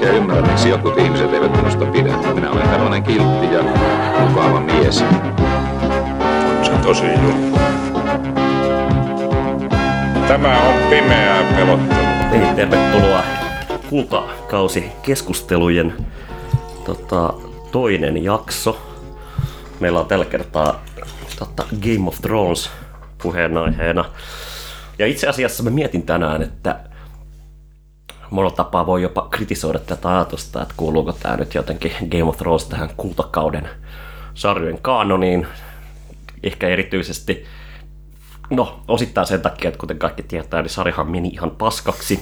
oikein ymmärrä, miksi jotkut ihmiset eivät minusta pidä. Minä olen tällainen kiltti ja mukava mies. On se tosi juttu. Tämä on pimeää pelottelua. Niin, tervetuloa kultakausi keskustelujen tota, toinen jakso. Meillä on tällä kertaa tota, Game of Thrones puheenaiheena. Ja itse asiassa mä mietin tänään, että monella tapaa voi jopa kritisoida tätä ajatusta, että kuuluuko tämä nyt jotenkin Game of Thrones tähän kultakauden sarjojen kanoniin. Ehkä erityisesti, no osittain sen takia, että kuten kaikki tietää, niin sarjahan meni ihan paskaksi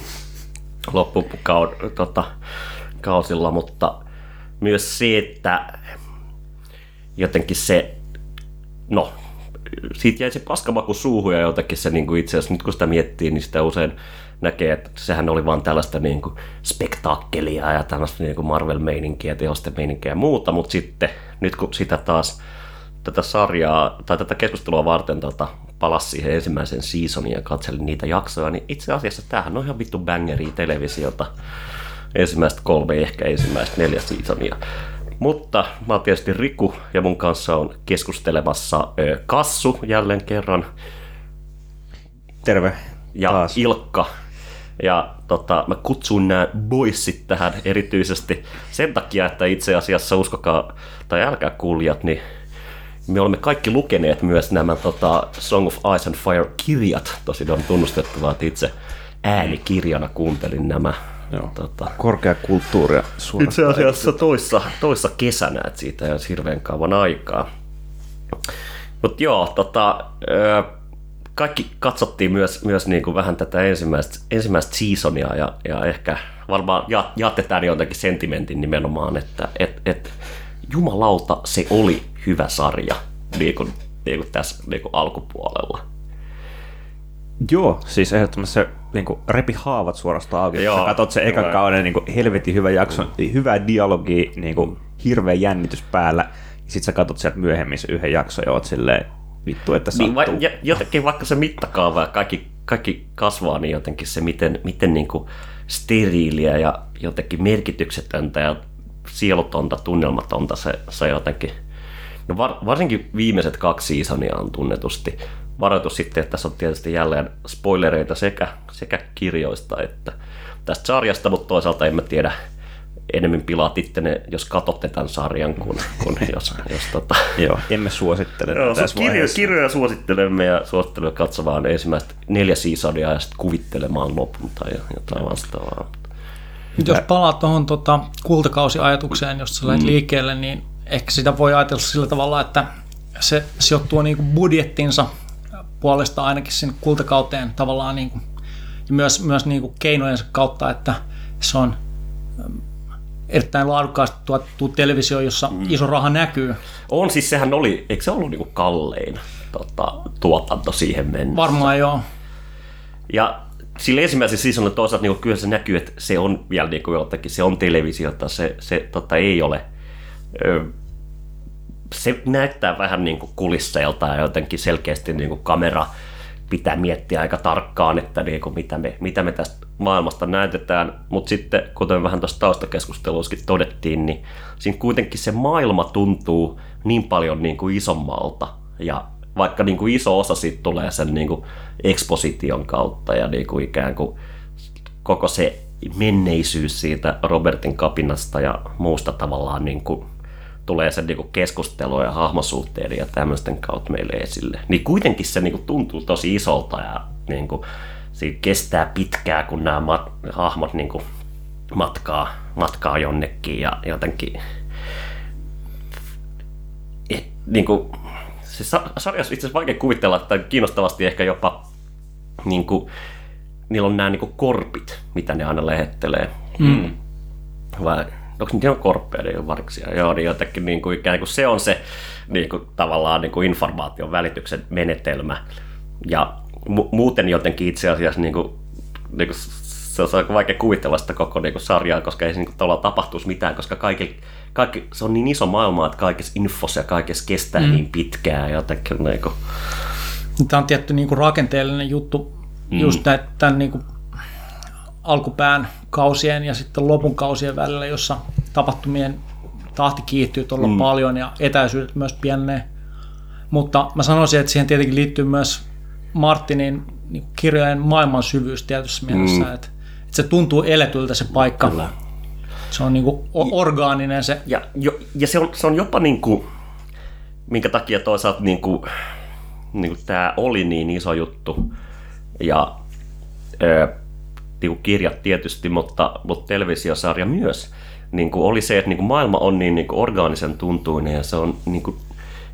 loppukaud- tota, kausilla, mutta myös se, että jotenkin se, no siitä jäi se paskamaku suuhun ja jotenkin se niin kuin itse asiassa, nyt kun sitä miettii, niin sitä usein näkee, että sehän oli vaan tällaista niin kuin spektaakkelia ja tällaista niin kuin Marvel-meininkiä, tehoste-meininkiä ja muuta, mutta sitten nyt kun sitä taas tätä sarjaa tai tätä keskustelua varten tota, palasi siihen ensimmäisen seasonin ja katselin niitä jaksoja, niin itse asiassa tämähän on ihan vittu bangeri televisiota. Ensimmäistä kolme, ehkä ensimmäistä neljä seasonia. Mutta mä oon tietysti Riku ja mun kanssa on keskustelemassa ö, Kassu jälleen kerran Terve. ja Taas. Ilkka. Ja tota, mä kutsun nämä boyssit tähän erityisesti sen takia, että itse asiassa uskokaa tai älkää kuulijat, niin me olemme kaikki lukeneet myös nämä tota, Song of Ice and Fire kirjat. Tosin on tunnustettava, että itse äänikirjana kuuntelin nämä. Joo. Tota, Korkeakulttuuria itse asiassa toissa, toissa kesänä, että siitä ei ole hirveän kauan aikaa. Mutta joo, tota, ö, kaikki katsottiin myös, myös niin kuin vähän tätä ensimmäistä, ensimmäistä seasonia ja, ja ehkä varmaan ja, jaatte tämän jotenkin sentimentin nimenomaan, että et, et, jumalauta se oli hyvä sarja niin kuin, niin kuin tässä niin kuin alkupuolella. Joo, siis ehdottomasti se niin kuin, repi haavat suorastaan auki. Joo, Sä katsot sen ekan kauden niin kuin, helvetin hyvä jakso, hyvää dialogia, niin kuin, hirveä jännitys päällä. Ja sit sä katsot sieltä myöhemmin se yhden jakson ja oot silleen, vittu, että Niin, va, sattuu. ja, jotenkin vaikka se mittakaava ja kaikki, kaikki kasvaa, niin jotenkin se miten, miten niin kuin steriiliä ja jotenkin merkityksetöntä ja sielutonta, tunnelmatonta se, se jotenkin. No var, varsinkin viimeiset kaksi seasonia on tunnetusti. Varoitus sitten, että tässä on tietysti jälleen spoilereita sekä, sekä kirjoista että tästä sarjasta, mutta toisaalta en mä tiedä, enemmän pilaat ittene, jos katsotte tämän sarjan, kun, kun jos, jos tota, Joo, emme suosittele Joo, tässä kirjo, vaiheessa. kirjoja suosittelemme ja suosittelemme katsomaan ensimmäistä neljä seasonia ja sitten kuvittelemaan lopun tai jotain vastaavaa. Nyt jos palaat tuohon tota, kultakausiajatukseen, josta sä lähdet liikkeelle, niin ehkä sitä voi ajatella sillä tavalla, että se sijoittuu niin kuin budjettinsa puolesta ainakin sinne kultakauteen tavallaan niin kuin, ja myös, myös niin kuin keinojensa kautta, että se on erittäin laadukkaasti tuotettu televisio, jossa iso raha näkyy. On siis, sehän oli, eikö se ollut niinku kallein tota, tuotanto siihen mennessä? Varmaan joo. Ja sillä ensimmäisellä seasonilla toisaalta niin kyllä se näkyy, että se on vielä niin jotakin, se on televisiota, se, se tota, ei ole. Ö, se näyttää vähän niin kuin kulisseilta ja jotenkin selkeästi niin kuin kamera pitää miettiä aika tarkkaan, että niin kuin mitä, me, mitä me tästä maailmasta näytetään. Mutta sitten, kuten vähän tuossa taustakeskusteluissakin todettiin, niin siinä kuitenkin se maailma tuntuu niin paljon niin kuin isommalta. Ja vaikka niin kuin iso osa siitä tulee sen niin kuin eksposition kautta ja niin kuin ikään kuin koko se menneisyys siitä Robertin kapinasta ja muusta tavallaan niin kuin tulee sen niin kuin keskustelua ja hahmosuhteiden ja tämmöisten kautta meille esille. Niin kuitenkin se niin kuin tuntuu tosi isolta ja niin siinä kestää pitkään, kun nämä mat- hahmot niin kuin matkaa, matkaa jonnekin ja jotenkin et, niin kuin, se sa- sarjassa itse asiassa vaikea kuvitella, että kiinnostavasti ehkä jopa niin kuin, niillä on nämä niin kuin korpit, mitä ne aina lähettelee. Mm. Vai onko niitä korppeja variksia, joo, niin jotenkin niin kuin, ikään kuin se on se niin kuin, tavallaan niin kuin informaation välityksen menetelmä. Ja mu- muuten jotenkin itse asiassa niin kuin, niin kuin, se on aika vaikea kuvitella sitä koko niin kuin, sarjaa, koska ei se niin kuin, tapahtuisi mitään, koska kaikki, kaikki, se on niin iso maailma, että kaikessa infossa ja kaikessa kestää mm. niin pitkään jotenkin. Niin kuin. Tämä on tietty niin kuin rakenteellinen juttu, mm. just näitä, tämän niin kuin alkupään kausien ja sitten lopun kausien välillä, jossa tapahtumien tahti kiihtyy todella mm. paljon ja etäisyydet myös pienenee. Mutta mä sanoisin, että siihen tietenkin liittyy myös Martinin niin kirjojen maailman syvyys tietyssä mielessä, mm. että, että se tuntuu eletyltä se paikka. Kyllä. Se on niin kuin orgaaninen se. Ja, jo, ja se, on, se on jopa niin kuin, minkä takia toisaalta niin kuin, niin kuin tämä oli niin iso juttu. Ja ö, niin kuin kirjat tietysti, mutta, mutta televisiosarja myös, niin kuin oli se, että niin kuin maailma on niin, niin kuin orgaanisen tuntuinen ja se on niin, kuin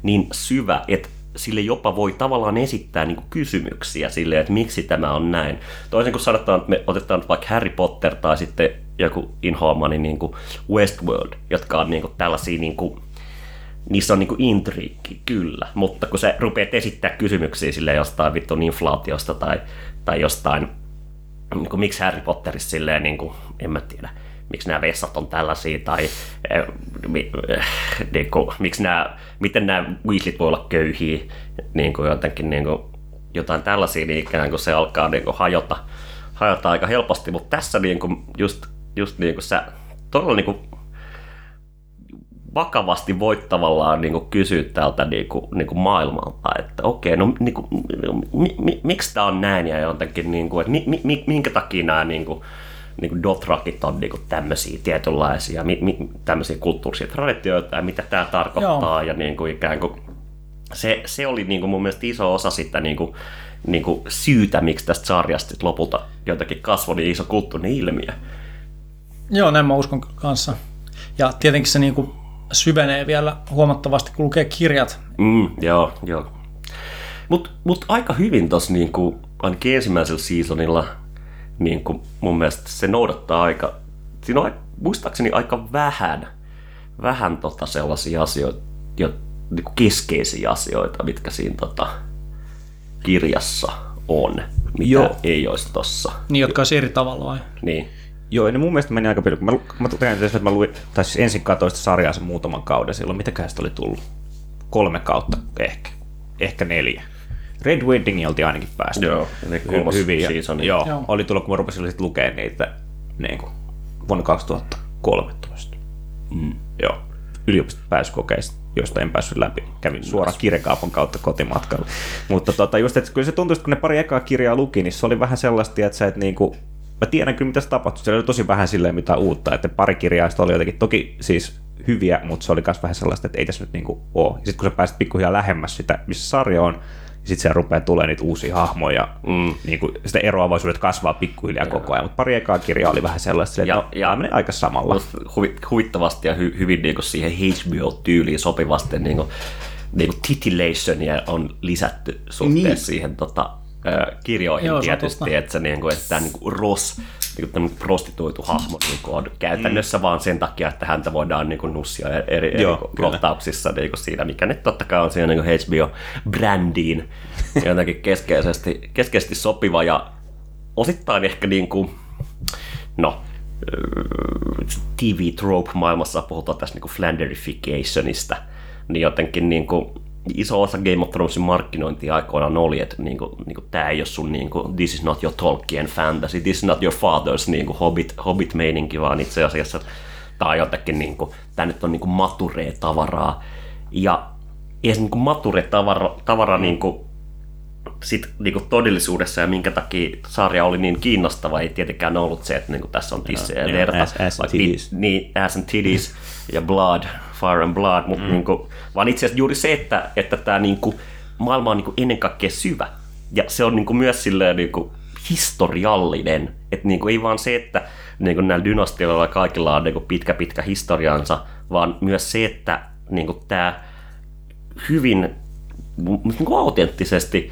niin syvä, että sille jopa voi tavallaan esittää niin kuin kysymyksiä sille, että miksi tämä on näin. Toisin kuin sanotaan, että me otetaan vaikka Harry Potter tai sitten joku inhoamani niin kuin Westworld, jotka on niin kuin tällaisia niin kuin, niissä on niinku intriikki, kyllä, mutta kun se rupeat esittää kysymyksiä sille jostain vittun inflaatiosta tai, tai jostain niin kuin, miksi Harry Potterissa silleen, niin kuin, en mä tiedä, miksi nämä vessat on tällaisia, tai äh, niin kuin, miksi nämä, miten nämä Weasleys voi olla köyhiä, niin kuin jotenkin niin kuin, jotain tällaisia, niin ikään kuin se alkaa niin kuin, hajota, hajota aika helposti, mutta tässä niin kuin, just, just niin kuin sä todella niin kuin, vakavasti voit tavallaan niin kuin kysyä tältä niin kuin, niin kuin maailmalta, että okei, no niin kuin, mi, mi, miksi tämä on näin ja jotenkin, niin kuin, että mi, mi, minkä takia nämä niin kuin, niin kuin dotrakit on niin kuin tämmöisiä tietynlaisia, mi, mi, tämmöisiä kulttuurisia traditioita ja mitä tämä tarkoittaa Joo. ja niin kuin ikään kuin se, se oli niin kuin mun mielestä iso osa sitä niin kuin, niin kuin syytä, miksi tästä sarjasta lopulta jotenkin kasvoi niin iso kulttuurinen ilmiö. Joo, näin mä uskon kanssa. Ja tietenkin se niin kuin syvenee vielä huomattavasti, kun lukee kirjat. Mm, joo, joo. Mutta mut aika hyvin tuossa niinku, ainakin ensimmäisellä seasonilla niinku, mun mielestä se noudattaa aika, siinä on muistaakseni aika vähän, vähän tota sellaisia asioita, jo, niinku keskeisiä asioita, mitkä siinä tota, kirjassa on, mitä Joo. ei olisi tossa. Niin, jotka olisi eri tavalla vai? Niin. Joo, ne mun mielestä meni aika paljon. Mä, mä tein että mä luin, tai siis ensin katsoin sitä sarjaa sen muutaman kauden silloin. Mitäköhän sitä oli tullut? Kolme kautta ehkä. Ehkä neljä. Red Wedding oltiin ainakin päästy. Joo, eli kolmas hyvin. Ja, joo, joo, oli tullut, kun mä rupesin sitten lukemaan niitä niin kuin, vuonna 2013. Mm. Joo, yliopisto-pääsykokeista, joista en päässyt läpi. Kävin suoraan kirjakaupon kautta kotimatkalla. Mutta tota, just, että kyllä se tuntui, että kun ne pari ekaa kirjaa luki, niin se oli vähän sellaista, että sä et niinku, mä tiedän kyllä, mitä se tapahtui. Siellä oli tosi vähän silleen mitä uutta, että pari kirjaa oli jotenkin toki siis hyviä, mutta se oli myös vähän sellaista, että ei tässä nyt niinku ole. Ja sitten kun sä pääset pikkuhiljaa lähemmäs sitä, missä sarja on, sitten se rupeaa tulemaan niitä uusia hahmoja, mm. niin kuin sitä eroavaisuudet kasvaa pikkuhiljaa koko ajan, mutta pari ekaa kirjaa oli vähän sellaista, että ja, no, ja menee aika samalla. Huvi, huvittavasti ja hy, hyvin niin kuin siihen HBO-tyyliin sopivasti niin kuin, niin kuin titillationia on lisätty suhteessa niin. siihen tota, kirjoihin Joo, tietysti, että, se, niin kuin, että tämä niin kuin Ross, niin kuin prostituoitu hahmo niin kuin on käytännössä mm. vaan sen takia, että häntä voidaan niin kuin nussia eri, eri Joo, kohtauksissa niin kuin siinä, mikä nyt totta kai on siinä niin kuin HBO-brändiin jotenkin keskeisesti, keskeisesti sopiva ja osittain ehkä niin kuin, no, TV-trope-maailmassa puhutaan tästä niin kuin Flanderificationista, niin jotenkin niin kuin, iso osa Game of Thronesin markkinointia aikoinaan oli, että niin kuin, niin kuin, tämä ei ole sun niin kuin, this is not your Tolkien fantasy, this is not your father's niin kuin, hobbit, hobbit-meininki, vaan itse asiassa tämä on jotenkin, niin kuin, tämä nyt on niin kuin maturee-tavaraa. Ja ei se niin mature-tavara, tavara, niin kuin, sit, niin kuin todellisuudessa ja minkä takia sarja oli niin kiinnostava, ei tietenkään ollut se, että niin kuin, tässä on tissejä ja verta. Niin, ass and titties ja blood, fire and blood, mutta mm. niin kuin, vaan itse asiassa juuri se, että, että tämä niin kuin, maailma on niin kuin ennen kaikkea syvä. Ja se on niin kuin myös silleen niin kuin historiallinen. Että niin kuin, ei vaan se, että niin kuin näillä dynastioilla kaikilla on niin kuin pitkä pitkä historiansa, vaan myös se, että niin kuin tämä hyvin niin kuin autenttisesti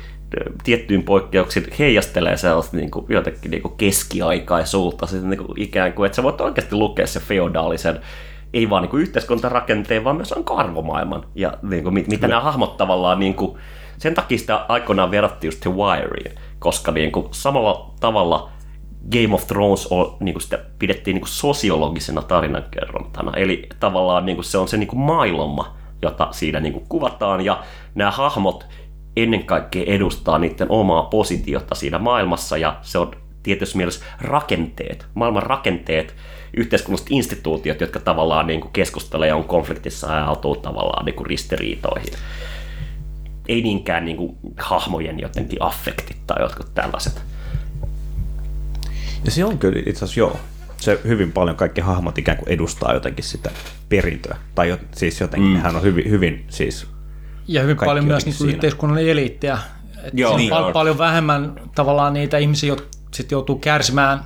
tiettyyn poikkeuksiin heijastelee sellaista niin kuin, jotenkin niin kuin keskiaikaisuutta, siis niin kuin, ikään kuin, että sä voit oikeasti lukea se feodaalisen ei vaan niin kuin yhteiskuntarakenteen, vaan myös on arvomaailman. Ja niin kuin, mit- mitä nämä hahmot tavallaan, niin kuin, sen takia sitä aikoinaan verrattiin just The Wireen, koska niin kuin, samalla tavalla Game of Thrones on, niin kuin sitä pidettiin niin kuin sosiologisena tarinankerrontana. Eli tavallaan niin kuin se on se niin kuin maailma, jota siinä niin kuin kuvataan, ja nämä hahmot ennen kaikkea edustaa niiden omaa positiota siinä maailmassa, ja se on tietysti mielessä rakenteet, maailman rakenteet, yhteiskunnalliset instituutiot, jotka tavallaan niin kuin keskustelee ja on konfliktissa ja ajautuu tavallaan niin kuin ristiriitoihin. Ei niinkään niin kuin hahmojen jotenkin affektit tai jotkut tällaiset. Ja se on kyllä itse asiassa joo. Se hyvin paljon kaikki hahmot ikään kuin edustaa jotenkin sitä perintöä. Tai jo, siis jotenkin mm. hän on hyvin, hyvin siis Ja hyvin Kaikki paljon myös niin yhteiskunnallinen eliittiä. Joo, siinä niin on pal- on. paljon vähemmän tavallaan niitä ihmisiä, jotka sit joutuu kärsimään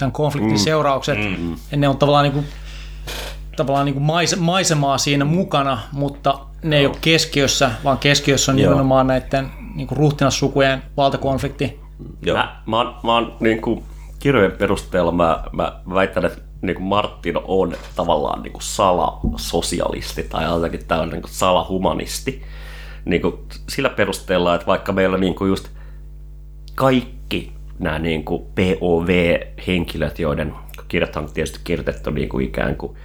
tämän konfliktin mm. seuraukset. Mm. Ja ne on tavallaan, niin kuin, tavallaan niin kuin maise- maisemaa siinä mukana, mutta ne ei ole keskiössä, vaan keskiössä on Joo. nimenomaan näiden niin kuin ruhtinassukujen valtakonflikti. Joo. Mä, mä oon, mä oon niin kuin, kirjojen perusteella mä, mä väitän, että niin kuin Martin on tavallaan niin kuin salasosialisti tai jotenkin tällainen niin kuin salahumanisti. Niin kuin sillä perusteella, että vaikka meillä niin kuin just kaikki nämä niin kuin POV-henkilöt, joiden kirjat on tietysti kirjoitettu niin kuin ikään kuin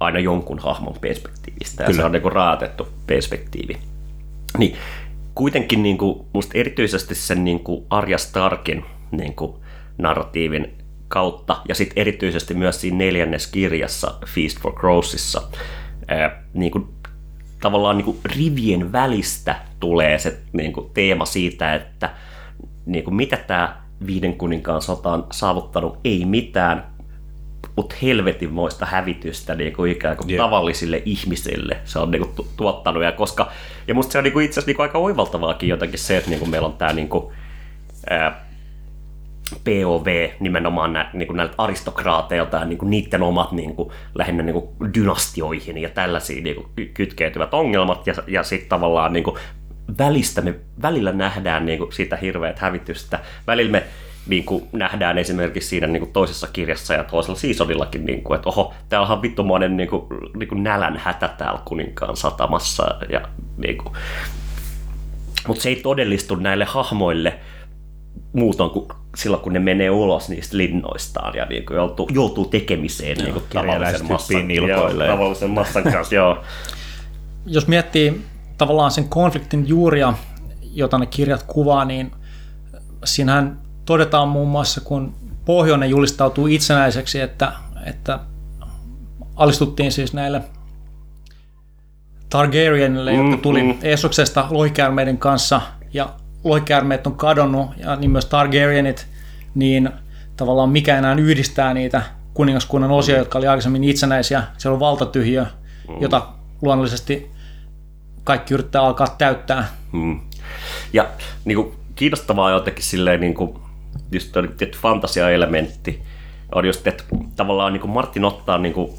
aina jonkun hahmon perspektiivistä, ja Kyllä. se on niin kuin raatettu perspektiivi. Niin kuitenkin niin kuin, musta erityisesti sen niin kuin Arja Starkin niin kuin narratiivin kautta, ja sitten erityisesti myös siinä neljännes kirjassa Feast for Crowsissa, ää, niin kuin, tavallaan niin kuin rivien välistä tulee se niin kuin teema siitä, että niin kuin mitä tämä viiden kuninkaan sota on saavuttanut, ei mitään, mutta helvetinmoista hävitystä niin kuin ikään kuin Jep. tavallisille ihmisille se on niin kuin, tu- tuottanut. Ja, koska, ja musta se on niin kuin, itse asiassa niin kuin, aika oivaltavaakin jotenkin se, että niin kuin meillä on tämä niin kuin, ää, POV nimenomaan nä, niin kuin näiltä aristokraateilta ja niin kuin niiden omat niin kuin, lähinnä niin kuin dynastioihin ja tällaisiin niin kuin, ky- kytkeytyvät ongelmat ja, ja sitten tavallaan niin kuin, välistä me välillä nähdään niin kuin, sitä hirveät hävitystä. Välillä me niin kuin, nähdään esimerkiksi siinä niin kuin, toisessa kirjassa ja toisella seasonillakin, niin kuin, että oho, täällä on vittumainen niin kuin, niin kuin nälän hätä täällä kuninkaan satamassa ja niin kuin, mutta se ei todellistu näille hahmoille muutoin kuin silloin, kun ne menee ulos niistä linnoistaan ja niin kuin joutuu, joutuu tekemiseen niin kuin tavallisen massan, nilkoille. joo, tavallisen massan kanssa. Joo. Jos miettii tavallaan sen konfliktin juuria, jota ne kirjat kuvaa, niin siinähän todetaan muun muassa, kun Pohjoinen julistautuu itsenäiseksi, että, että alistuttiin siis näille Targaryenille, jotka Mm, tuli mm. Essoksesta lohikäärmeiden kanssa, ja lohikäärmeet on kadonnut, ja niin myös Targaryenit, niin tavallaan mikä enää yhdistää niitä kuningaskunnan osia, jotka oli aikaisemmin itsenäisiä. Siellä on valtatyhjö, jota luonnollisesti kaikki yrittää alkaa täyttää. Mm. Ja niin kuin, kiinnostavaa jotenkin silleen, niin kuin, just toi tietty fantasia-elementti on just, että tavallaan niin kuin Martin ottaa niin kuin,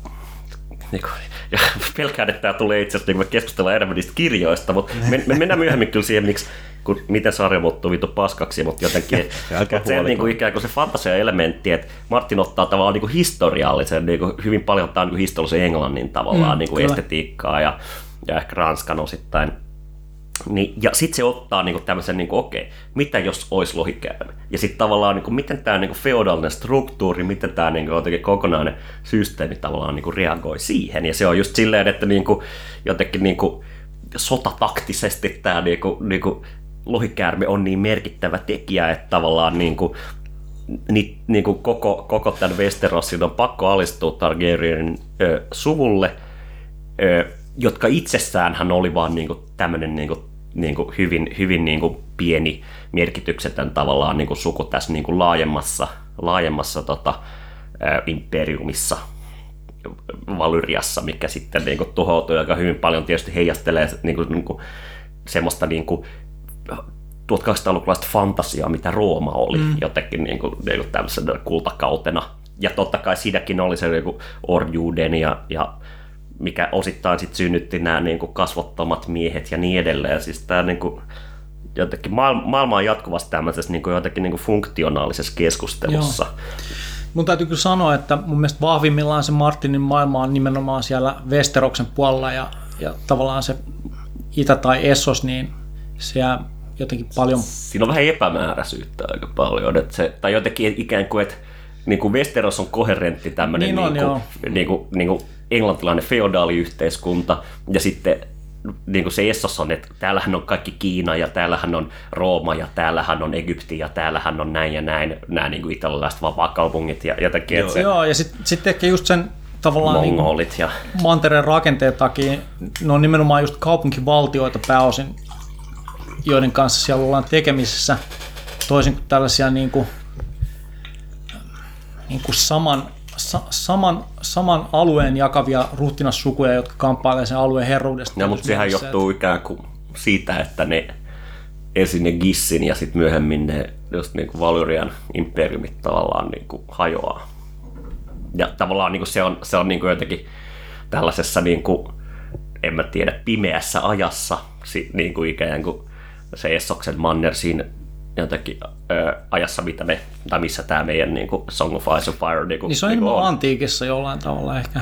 niin kuin, ja pelkään, että tämä tulee itse asiassa, niin me keskustellaan enemmän niistä kirjoista, mutta me, me mennään myöhemmin kyllä siihen, miksi, kun, miten sarja muuttuu vittu paskaksi, mutta jotenkin mutta se, huoliko. niin kuin, ikään kuin se fantasia-elementti, että Martin ottaa tavallaan niin kuin historiallisen, niin kuin, hyvin paljon ottaa niin kuin historiallisen englannin tavallaan Mm, niin kuin kyllä. estetiikkaa ja, ja ehkä ranskan osittain niin, ja sitten se ottaa niinku tämmöisen, niinku, okei, mitä jos olisi lohikäärme? Ja sitten tavallaan, niinku, miten tämä niinku, feodaalinen struktuuri, miten tämä niinku, jotenkin kokonainen systeemi tavallaan niinku, reagoi siihen. Ja se on just silleen, että niinku, jotenkin niinku, sotataktisesti tämä niinku, niinku, lohikäärme on niin merkittävä tekijä, että tavallaan niinku, ni, niinku, koko, koko tämän Westerosin on pakko alistua Targaryenin ö, suvulle, jotka itsessäänhän oli vaan niinku tämmöinen niinku, niinku hyvin, hyvin niinku pieni merkityksetön tavallaan niinku suku tässä niinku laajemmassa, laajemmassa tota, ö, imperiumissa Valyriassa, mikä sitten niinku tuhoutui aika hyvin paljon tietysti heijastelee niinku, niinku, semmoista niinku, 1800-lukulaista fantasiaa, mitä Rooma oli mm. jotenkin niin kuin, niin kuin tämmöisenä kultakautena. Ja totta kai siinäkin oli se niin kuin orjuuden ja, ja mikä osittain sitten synnytti nämä niin kuin kasvottomat miehet ja niin edelleen. Siis tämä niin kuin, jotenkin maailma, on jatkuvasti tämmöisessä niin kuin jotenkin niin kuin funktionaalisessa keskustelussa. mun täytyy kyllä sanoa, että mun mielestä vahvimmillaan se Martinin maailma on nimenomaan siellä Westeroksen puolella ja, ja tavallaan se Itä tai Essos, niin se jotenkin paljon... Siinä on vähän epämääräisyyttä aika paljon, että se, tai jotenkin ikään kuin, että niin kuin Westeros on koherentti tämmöinen Niin on, niin joo. kuin, niin kuin, niin kuin englantilainen feodaaliyhteiskunta, ja sitten niin kuin se Essos on, että täällähän on kaikki Kiina, ja täällähän on Rooma, ja täällähän on Egypti, ja täällähän on näin ja näin, nämä niin kuin italialaiset vapaakaupungit, ja jotenkin, että se Joo, ja sitten sit ehkä just sen tavallaan niin mongolit, ja mantereen rakenteen takia ne on nimenomaan just kaupunkivaltioita pääosin, joiden kanssa siellä ollaan tekemisissä, toisin kuin tällaisia niin kuin, niin kuin saman, sa, saman, saman alueen jakavia ruhtinassukuja, jotka kamppailee sen alueen herruudesta. Ja, mutta sehän johtuu ikään kuin siitä, että ne ensin ne Gissin ja sitten myöhemmin ne just niin kuin Valyrian imperiumit tavallaan niin kuin hajoaa. Ja tavallaan niin kuin se on, se on niin kuin jotenkin tällaisessa niin kuin, en mä tiedä, pimeässä ajassa niin kuin ikään kuin se Essoksen manner siinä jotenkin ö, ajassa, mitä me, tai missä tämä meidän niin kuin Song of Ice and Fire niin kuin, Niin se on niin kuin niin antiikissa jollain tavalla ehkä,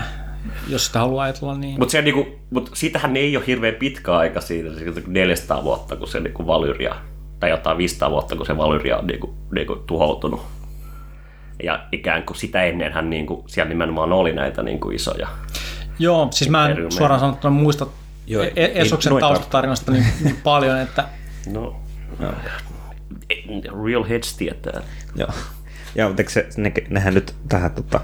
jos sitä haluaa ajatella niin. Mutta niinku, mut siitähän ei ole hirveän pitkä aika siitä, se on 400 vuotta, kun se niinku Valyria, tai jotain 500 vuotta, kun se Valyria on niinku, niinku tuhoutunut. Ja ikään kuin sitä ennenhän niinku, siellä nimenomaan oli näitä niinku isoja. Joo, siis mä en suoraan sanottuna muista Joo, E- ei- Esoksen taustatarinasta niin, niin paljon, että No, Real Heads tietää. Joo. Ja mutta se, ne, nehän nyt tähän tota,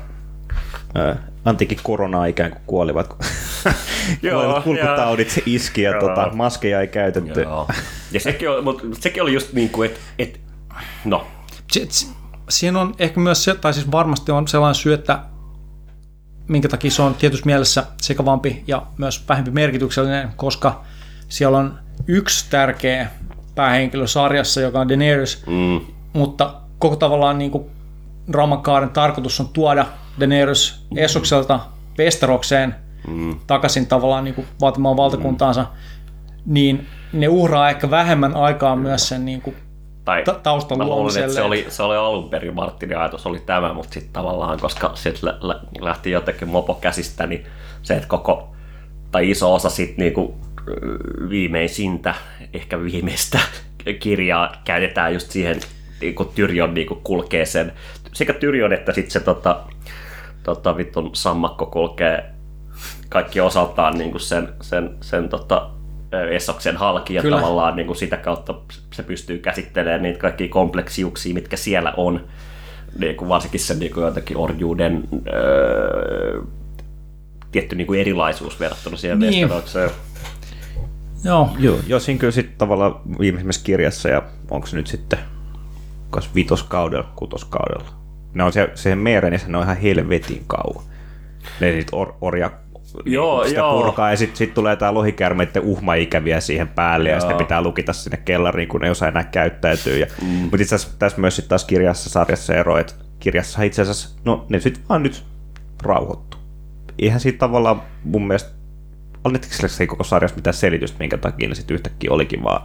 ää, antiikin koronaa ikään kuin kuolivat, kun Joo, kulkutaudit iski ja Joo. tota, maskeja ei käytetty. Joo. Ja sekin, on, mut sekin oli just niin kuin, että et, no, si- si- siinä on ehkä myös se, tai siis varmasti on sellainen syy, että minkä takia se on tietyssä mielessä sekavampi ja myös vähempi merkityksellinen, koska siellä on yksi tärkeä päähenkilö sarjassa, joka on Daenerys, mm, mutta koko tavallaan niin kuin Ramankaaren tarkoitus on tuoda Daenerys Essokselta Westerokseen mm, takaisin tavallaan niin kuin vaatimaan valtakuntaansa, niin ne uhraa ehkä vähemmän aikaa myös sen niin kuin tai Ta- taustan mä luulen, että se oli, se oli alun perin Martinin ajatus oli tämä, mutta sitten tavallaan, koska sieltä lä- lä- lähti jotenkin mopo käsistä, niin se, että koko, tai iso osa sitten niinku viimeisintä, ehkä viimeistä kirjaa käytetään just siihen, kun Tyrion niinku kulkee sen, sekä Tyrion että sitten se tota, tota, vittun sammakko kulkee kaikki osaltaan niin kuin sen, sen, sen tota, Essoksen halki ja Kyllä. tavallaan niin kuin sitä kautta se pystyy käsittelemään niitä kaikkia kompleksiuksia, mitkä siellä on. Niin kuin varsinkin sen niin kuin jotenkin orjuuden öö, tietty niin kuin erilaisuus verrattuna siihen Niin. niin. Westerokseen. Joo, Joo, joo siinä kyllä sitten tavallaan viimeisimmässä kirjassa ja onko se nyt sitten kas vitoskaudella, kutoskaudella. Ne on se, siihen meeren ja se on ihan helvetin kauan. Ne sit or, orja Joo, sitä joo. purkaa ja sitten sit tulee tää lohikärmeiden uhmaikäviä siihen päälle ja sitten pitää lukita sinne kellariin, kun ne ei osaa enää käyttäytyä. Ja, mm. Mutta itse asiassa tässä myös sit taas kirjassa sarjassa ero, että kirjassa itse asiassa, no ne sitten vaan nyt rauhoittu. Eihän siitä tavallaan mun mielestä annettiinko sille se koko sarjassa mitään selitystä, minkä takia ne sitten yhtäkkiä olikin vaan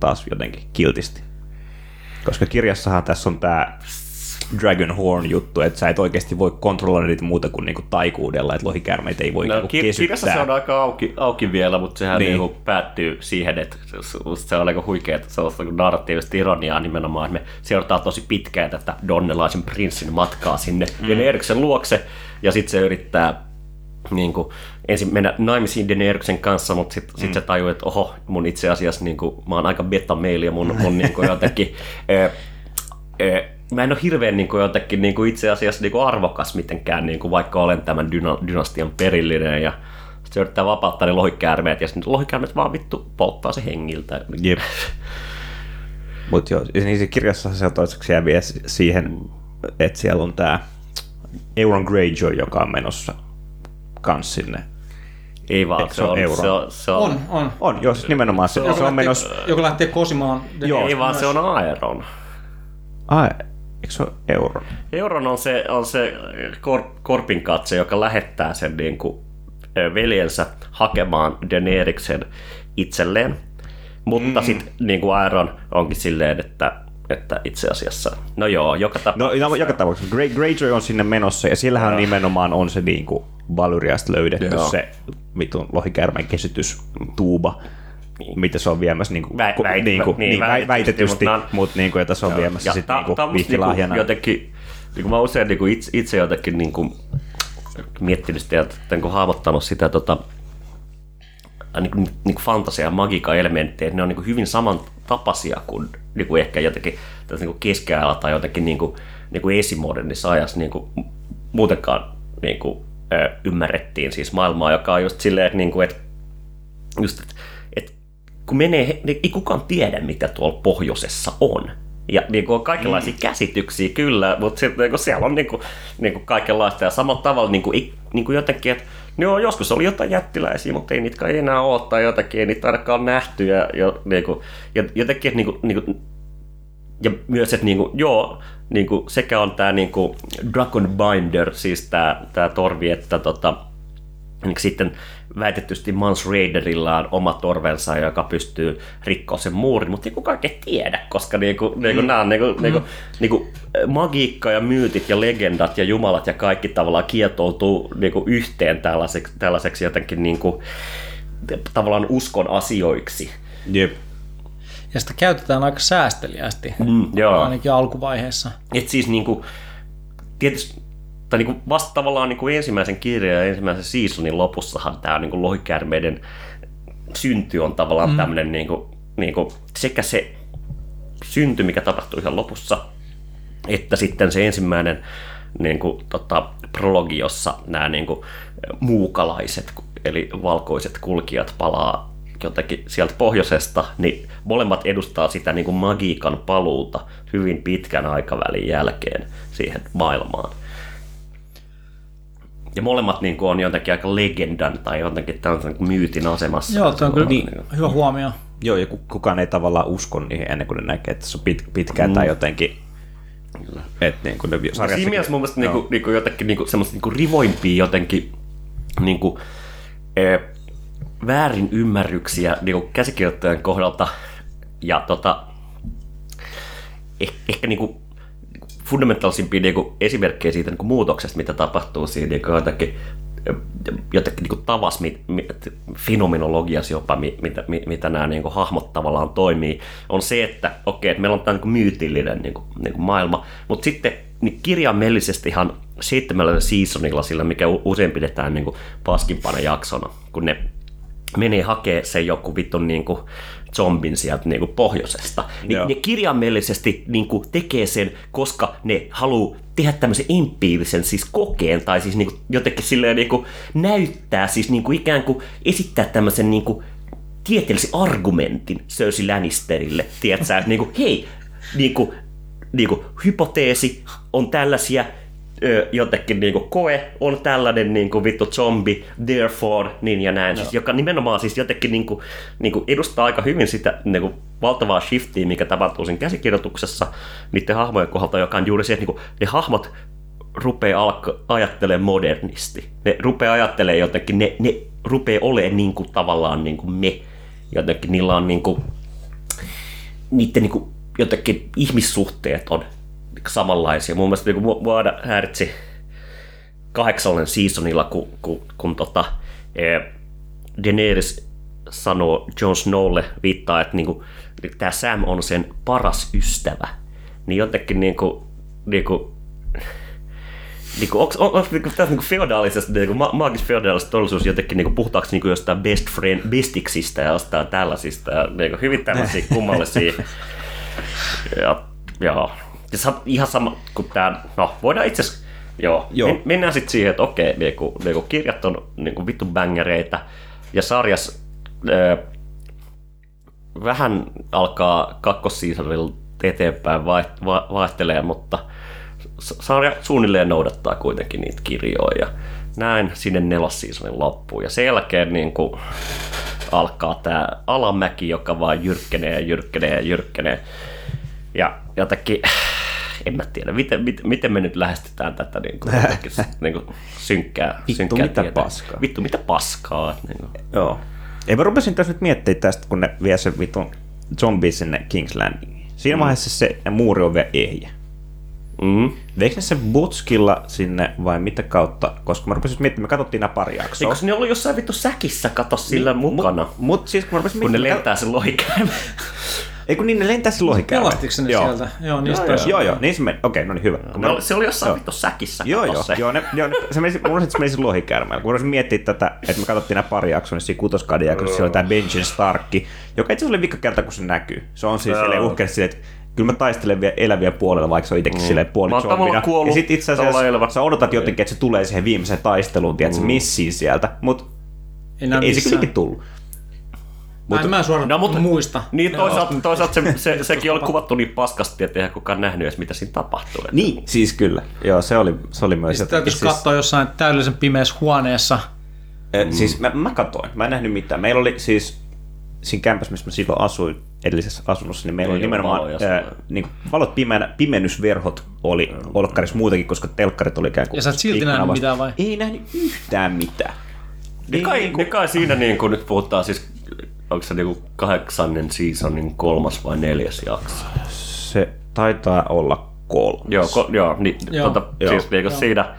taas jotenkin kiltisti. Koska kirjassahan tässä on tämä Dragonhorn juttu, että sä et oikeasti voi kontrolloida niitä muuta kuin niinku taikuudella, että lohikärmeitä ei voi No, niinku kir- kirjassa kesyttää. se on aika auki, auki vielä, mutta sehän Niin. niin. Niin päättyy siihen, että se, on aika huikea, että se on sellaista narratiivista ironiaa nimenomaan, että me seurataan tosi pitkään tätä Donnelaisen prinssin matkaa sinne mm. Daeneryksen luokse, ja sitten se yrittää niin kuin, ensin mennä naimisiin Daeneryksen kanssa, mutta sitten mm. sit se tajuu, että oho, mun itse asiassa niin kuin, mä oon aika beta-mail ja mun, mun niin kuin, jotenkin... eh, eh, mä en ole hirveän niin kuin, jotenkin niin kuin itse asiassa niin kuin arvokas mitenkään, niin kuin, vaikka olen tämän dyna- dynastian perillinen ja sit se yrittää vapauttaa ne lohikäärmeet ja sitten lohikäärmeet vaan vittu polttaa se hengiltä. Jep. Mutta joo, niin se kirjassa se toiseksi jää vielä si- siihen, että siellä on tämä Euron Greyjoy, joka on menossa kans sinne. Ei vaan, Eikö se se on, euro? se on, se on, on, on. On, joo, siis nimenomaan se, se, Joka on menossa... joka lähtee kosimaan. Joo. ei vaan se on Aeron. Ai, eikö se ole Euron? Euron on se, on se kor, korpin katse, joka lähettää sen niin kuin, veljensä hakemaan Daeneryksen itselleen. Mutta mm. sitten niin kuin Aeron onkin silleen, että että itse asiassa, no joo, joka No, tapauksessa. no joka tapauksessa. Grey, Greyjoy on sinne menossa, ja sillähän Joo. nimenomaan on se niinku Valyriasta löydetty Joo. se vitun lohikärmen kesytystuuba, mitä se on viemässä niinku, Vä- ko- väit- niinku, niin, niin, väitetysti, väitetysti, mutta mut niinku, jota se on viemässä sitten tää- niinku vihkilahjana. Jotenkin, niinku mä usein niinku itse, itse jotenkin niinku miettinyt sitä, että niinku hahmottanut sitä tota, niinku, niinku fantasia- ja magiikka-elementtejä, että ne on niinku hyvin samantapaisia kuin niinku ehkä jotenkin tässä niinku keskiajalla tai jotenkin niinku, niinku esimodernissa ajassa niinku, muutenkaan niinku, ö, ymmärrettiin siis maailmaa, joka on just silleen, että, niinku, että just, että, että kun menee, niin ei kukaan tiedä, mitä tuolla pohjoisessa on. Ja niin kuin on kaikenlaisia mm. käsityksiä kyllä, mutta sitten niin kuin siellä on niin kuin, niin kuin kaikenlaista ja samalla tavalla niin kuin, niin kuin jotenkin, että joo, joskus oli jotain jättiläisiä, mutta ei niitä kai enää ole tai jotakin, ei niitä ainakaan nähty ja, ja, niin kuin, ja jotenkin, että niin kuin, niin kuin, ja myös, että niinku, joo, niinku, sekä on tämä niinku Dragon Binder, siis tämä tää torvi, että tota, niin sitten väitetysti Mans Raiderilla on oma torvensa, joka pystyy rikkoa sen muurin, mutta ei kukaan oikein tiedä, koska niinku, niinku, nämä on niinku, niinku, niinku, magiikka ja myytit ja legendat ja jumalat ja kaikki tavallaan kietoutuu niinku yhteen tällaiseksi, tällaiseksi jotenkin niinku, tavallaan uskon asioiksi. Jep. Ja sitä käytetään aika säästeliästi, Mm, joo. ainakin alkuvaiheessa. Et siis niinku, tietysti, tai niinku vasta tavallaan niinku ensimmäisen kirjan ja ensimmäisen seasonin lopussahan tämä niinku lohikärmeiden synty on tavallaan mm. tämmöinen niinku, niinku, sekä se synty, mikä tapahtui ihan lopussa, että sitten se ensimmäinen niin kuin, tota, prologi, jossa nämä niin kuin, muukalaiset, eli valkoiset kulkijat palaa jotenkin sieltä pohjoisesta, niin molemmat edustaa sitä niin kuin magiikan paluuta hyvin pitkän aikavälin jälkeen siihen maailmaan. Ja molemmat niin kuin, on jotenkin aika legendan tai jotenkin tämmöisen niin kuin myytin asemassa. Joo, tuo on kyllä Niin. hyvä huomio. Joo, ja ku- kukaan ei tavallaan usko niihin ennen kuin ne näkee, että se on pit, pitkään mm. tai jotenkin. Että niin kuin ne sarjassakin- Siinä mielessä mun mielestä Joo. niinku, niinku jotenkin niinku, semmoista niinku rivoimpia jotenkin niinku, e, väärin ymmärryksiä niinku käsikirjoittajan kohdalta ja tota, eh, ehkä fundamentaalisimpia niinku esimerkkejä siitä niinku muutoksesta, mitä tapahtuu siinä niinku jotenkin jotenkin niinku tavas, mi, mi, fenomenologiassa jopa, mi, mitä, mi, mitä nämä niinku hahmot tavallaan toimii, on se, että okei, että meillä on tämä niinku myytillinen niinku, niinku maailma, mutta sitten niin kirjaimellisestihan seitsemällä seasonilla sillä, mikä usein pidetään niinku paskimpana jaksona, kun ne menee hakee sen joku vitun niinku zombin sieltä niinku pohjoisesta. Niin Joo. ne kirjaimellisesti niinku tekee sen, koska ne haluaa tehdä tämmöisen empiirisen siis kokeen, tai siis niinku jotenkin silleen niinku näyttää, siis niinku ikään kuin esittää tämmöisen niinku tieteellisen argumentin Cersei Lannisterille, tiedätkö, että niinku, hei, niinku, niinku, hypoteesi on tällaisia, jotenkin niinku koe on tällainen niinku vittu zombi, therefore, niin ja näin, siis, joka nimenomaan siis jotenkin niinku, niinku edustaa aika hyvin sitä niinku valtavaa shiftiä, mikä tapahtuu siinä käsikirjoituksessa niiden hahmojen kohdalta, joka on juuri se, että niinku, ne hahmot rupeaa alka, ajattelemaan modernisti. Ne rupeaa ajattelemaan jotenkin, ne, ne rupeaa olemaan niin kuin, tavallaan niin kuin me. Jotenkin niillä on niin kuin, niiden niin kuin, jotenkin ihmissuhteet on samanlaisia. Mun mielestä niin kuin Vuoda häiritsi kahdeksannen seasonilla, kun, kun, kun tota, eh, Daenerys sanoo Jon Snowlle, viittaa, että niinku, tämä Sam on sen paras ystävä. Niin jotenkin niinku, niinku, niinku, onko, on, onko niinku, tässä niinku feodaalisesta, niinku, ma- maagis feodaalisesta todellisuus jotenkin, niinku, puhutaanko niinku jostain best friend, bestiksistä ja jostain tällaisista, ja niinku, hyvin tämmöisiä kummallisia. ja, joo. Ja sa, ihan sama kuin tämä, no voidaan itse asiassa, joo, Joo. Men, mennään sitten siihen, että okei, niinku, niinku, kirjat on niinku, vittu bängereitä, ja sarjas ö, vähän alkaa kakkossiisonilla eteenpäin vai- va- vaihtelee, mutta sarja suunnilleen noudattaa kuitenkin niitä kirjoja. Ja näin sinne nelossiisonin loppuun. Ja sen jälkeen niin kuin alkaa tämä alamäki, joka vaan jyrkkenee ja jyrkkenee ja jyrkkenee. Ja jotenkin, en mä tiedä, miten, miten, miten me nyt lähestytään tätä niin kuin, jotenkin, niin kuin synkkää, Vittu, synkkää mitä tietä. paskaa. Vittu, mitä paskaa. Niin kuin. Joo. Ei mä rupesin tässä nyt miettimään tästä, kun ne vie sen vitun zombi sinne King's Landingiin. Siinä vaiheessa se muuri on vielä ehjä. Mm. Veikö ne se Butskilla sinne vai mitä kautta? Koska mä rupesin miettimään, me katsottiin nämä pari jaksoa. Eikö ne ollut jossain vittu säkissä, kato sillä mukana? Mut, mut siis kun mä rupesin kun ne lentää sen lohikäymään. Ei kun niin ne lentää sen lohikäärmeen. Pelastiko se ne Joo. sieltä? Joo, niistä Joo, taisi- Joo, joo, niin se meni. Okei, no niin hyvä. Kun oli- Se oli jossain Joo. vittu säkissä, Joo, joo, se. joo, ne, joo ne, se menisi, mulla että se menisi lohikäärmeellä. Kun rupesin miettimään tätä, että me katsottiin nämä pari jaksoa, niin siinä kutoskauden jaksossa siellä oli tämä Benjen Starkki, joka itse asiassa oli vika kerta, kun se näkyy. Se on siis Joo. silleen uhkeasti silleen, että kyllä mä taistelen vielä eläviä puolella, vaikka se on itsekin silleen puoli Mä oon zombina. kuollut, Ja sit itse asiassa sä odotat jotenkin, että se tulee siihen viimeiseen taisteluun, tiedät, se missii sieltä, mutta Ei, ei se kylläkin tullut. Mä en mä suoraan No, mutta- muista. Niin toisaalta, toisaalta se, se, sekin oli kuvattu niin paskasti, että eihän kukaan nähnyt edes mitä siinä tapahtuu. Että- Niin, siis kyllä. Joo, se oli, se oli myös Sitten jotenkin täytyisi siis- katsoa jossain täydellisen pimeässä huoneessa. Mm. Siis mä, mä katoin, mä en nähnyt mitään. Meillä oli siis siinä kämpässä, missä mä silloin asuin edellisessä asunnossa, niin meillä Ei oli nimenomaan ää, niin valot pimeänä, pimennysverhot oli olkkarissa muutenkin, koska telkkarit oli ikään kuin Ja sä et silti nähnyt vasta. mitään vai? Ei nähnyt yhtään mitään. Ne Ei kai, niinku- ne kai siinä niin kuin nyt puhutaan siis, onko se niin kuin kahdeksannen seasonin kolmas vai neljäs jakso? Se taitaa olla kolmas. Joo, ko, joo, niin, Joo. Tota, Joo. siis niin kuin siinä,